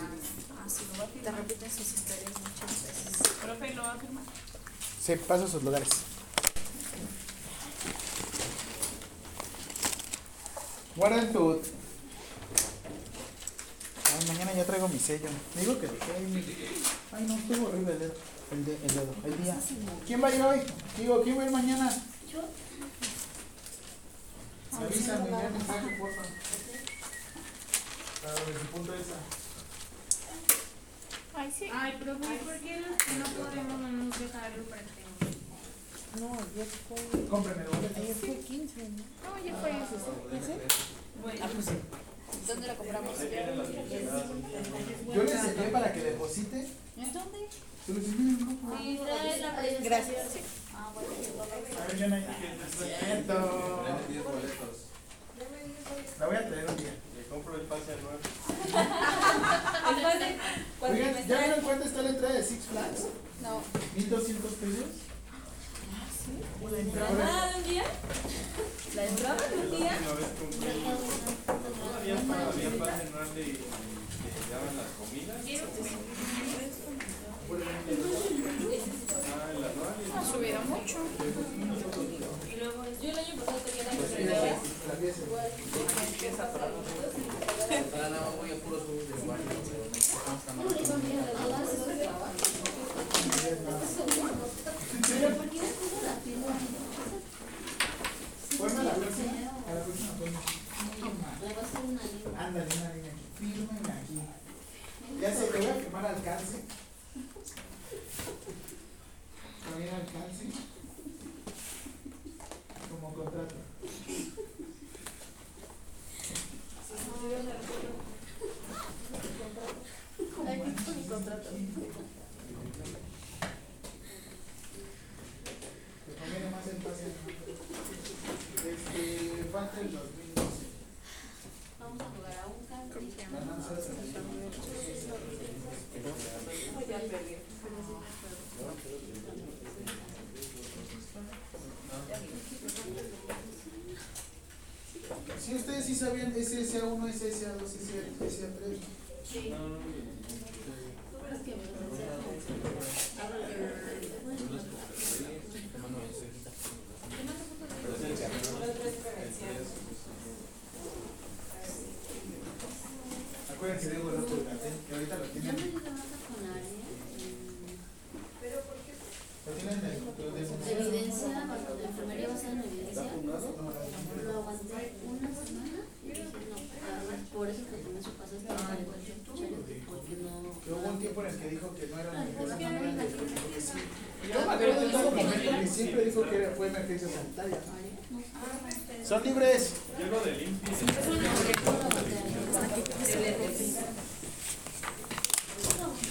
Ah, sí, te repiten sus historias muchas veces. Profe, ¿lo va a firmar? Se pasa a sus lugares. Guarden tu. Ay, mañana ya traigo mi sello. Digo que dejé ahí mi. Ay, no, estuvo horrible el dedo. El, de- el dedo, el día. ¿Quién va a ir hoy? Digo, ¿quién va a ir mañana? Yo, Avísame, ya mensaje, porfa. Para ver su punto esa. Ay, sí. Ay, profe, ¿por qué no, podemos no nos dejar algo para que tengamos? No, ayer fue, Cómprame el boleto. ayer fue 15, ¿no? No, ya fue eso. Ah, pues sí. ¿Dónde la compramos? Yo les envié para que deposite. ¿en dónde? Gracias. Ah, bueno. La voy a traer un día. Le compro el pase anual. *laughs* Oigan, ¿ya vieron cuánto está la entrada de Six Flags? No. 1200 pesos. La entrada. ¿Nada de un día? ¿La entrada de un día? Todavía que daban las comidas. Ah, Ha subido mucho. Y luego, yo el año pasado tenía la. Pero ¿por qué la la próxima. A la próxima ponme. Ándale, una línea aquí. Aquí. Ya sé, te voy a firmar alcance. Como contrato. Me conviene más el pase. Este, falta el 2012. Vamos a jugar a un canto. Si ustedes sí sabían SSA1, SSA2, SSA3. Acuérdense de el otro que ahorita lo tienen. baja con área. Lo tienen en el evidencia, de enfermería basada en evidencia. Lo aguanté una semana y dije, no, la verdad, por eso siempre dijo que fue emergencia sanitaria. Son libres. Yo lo del INPI.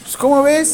Pues, ¿Cómo ves?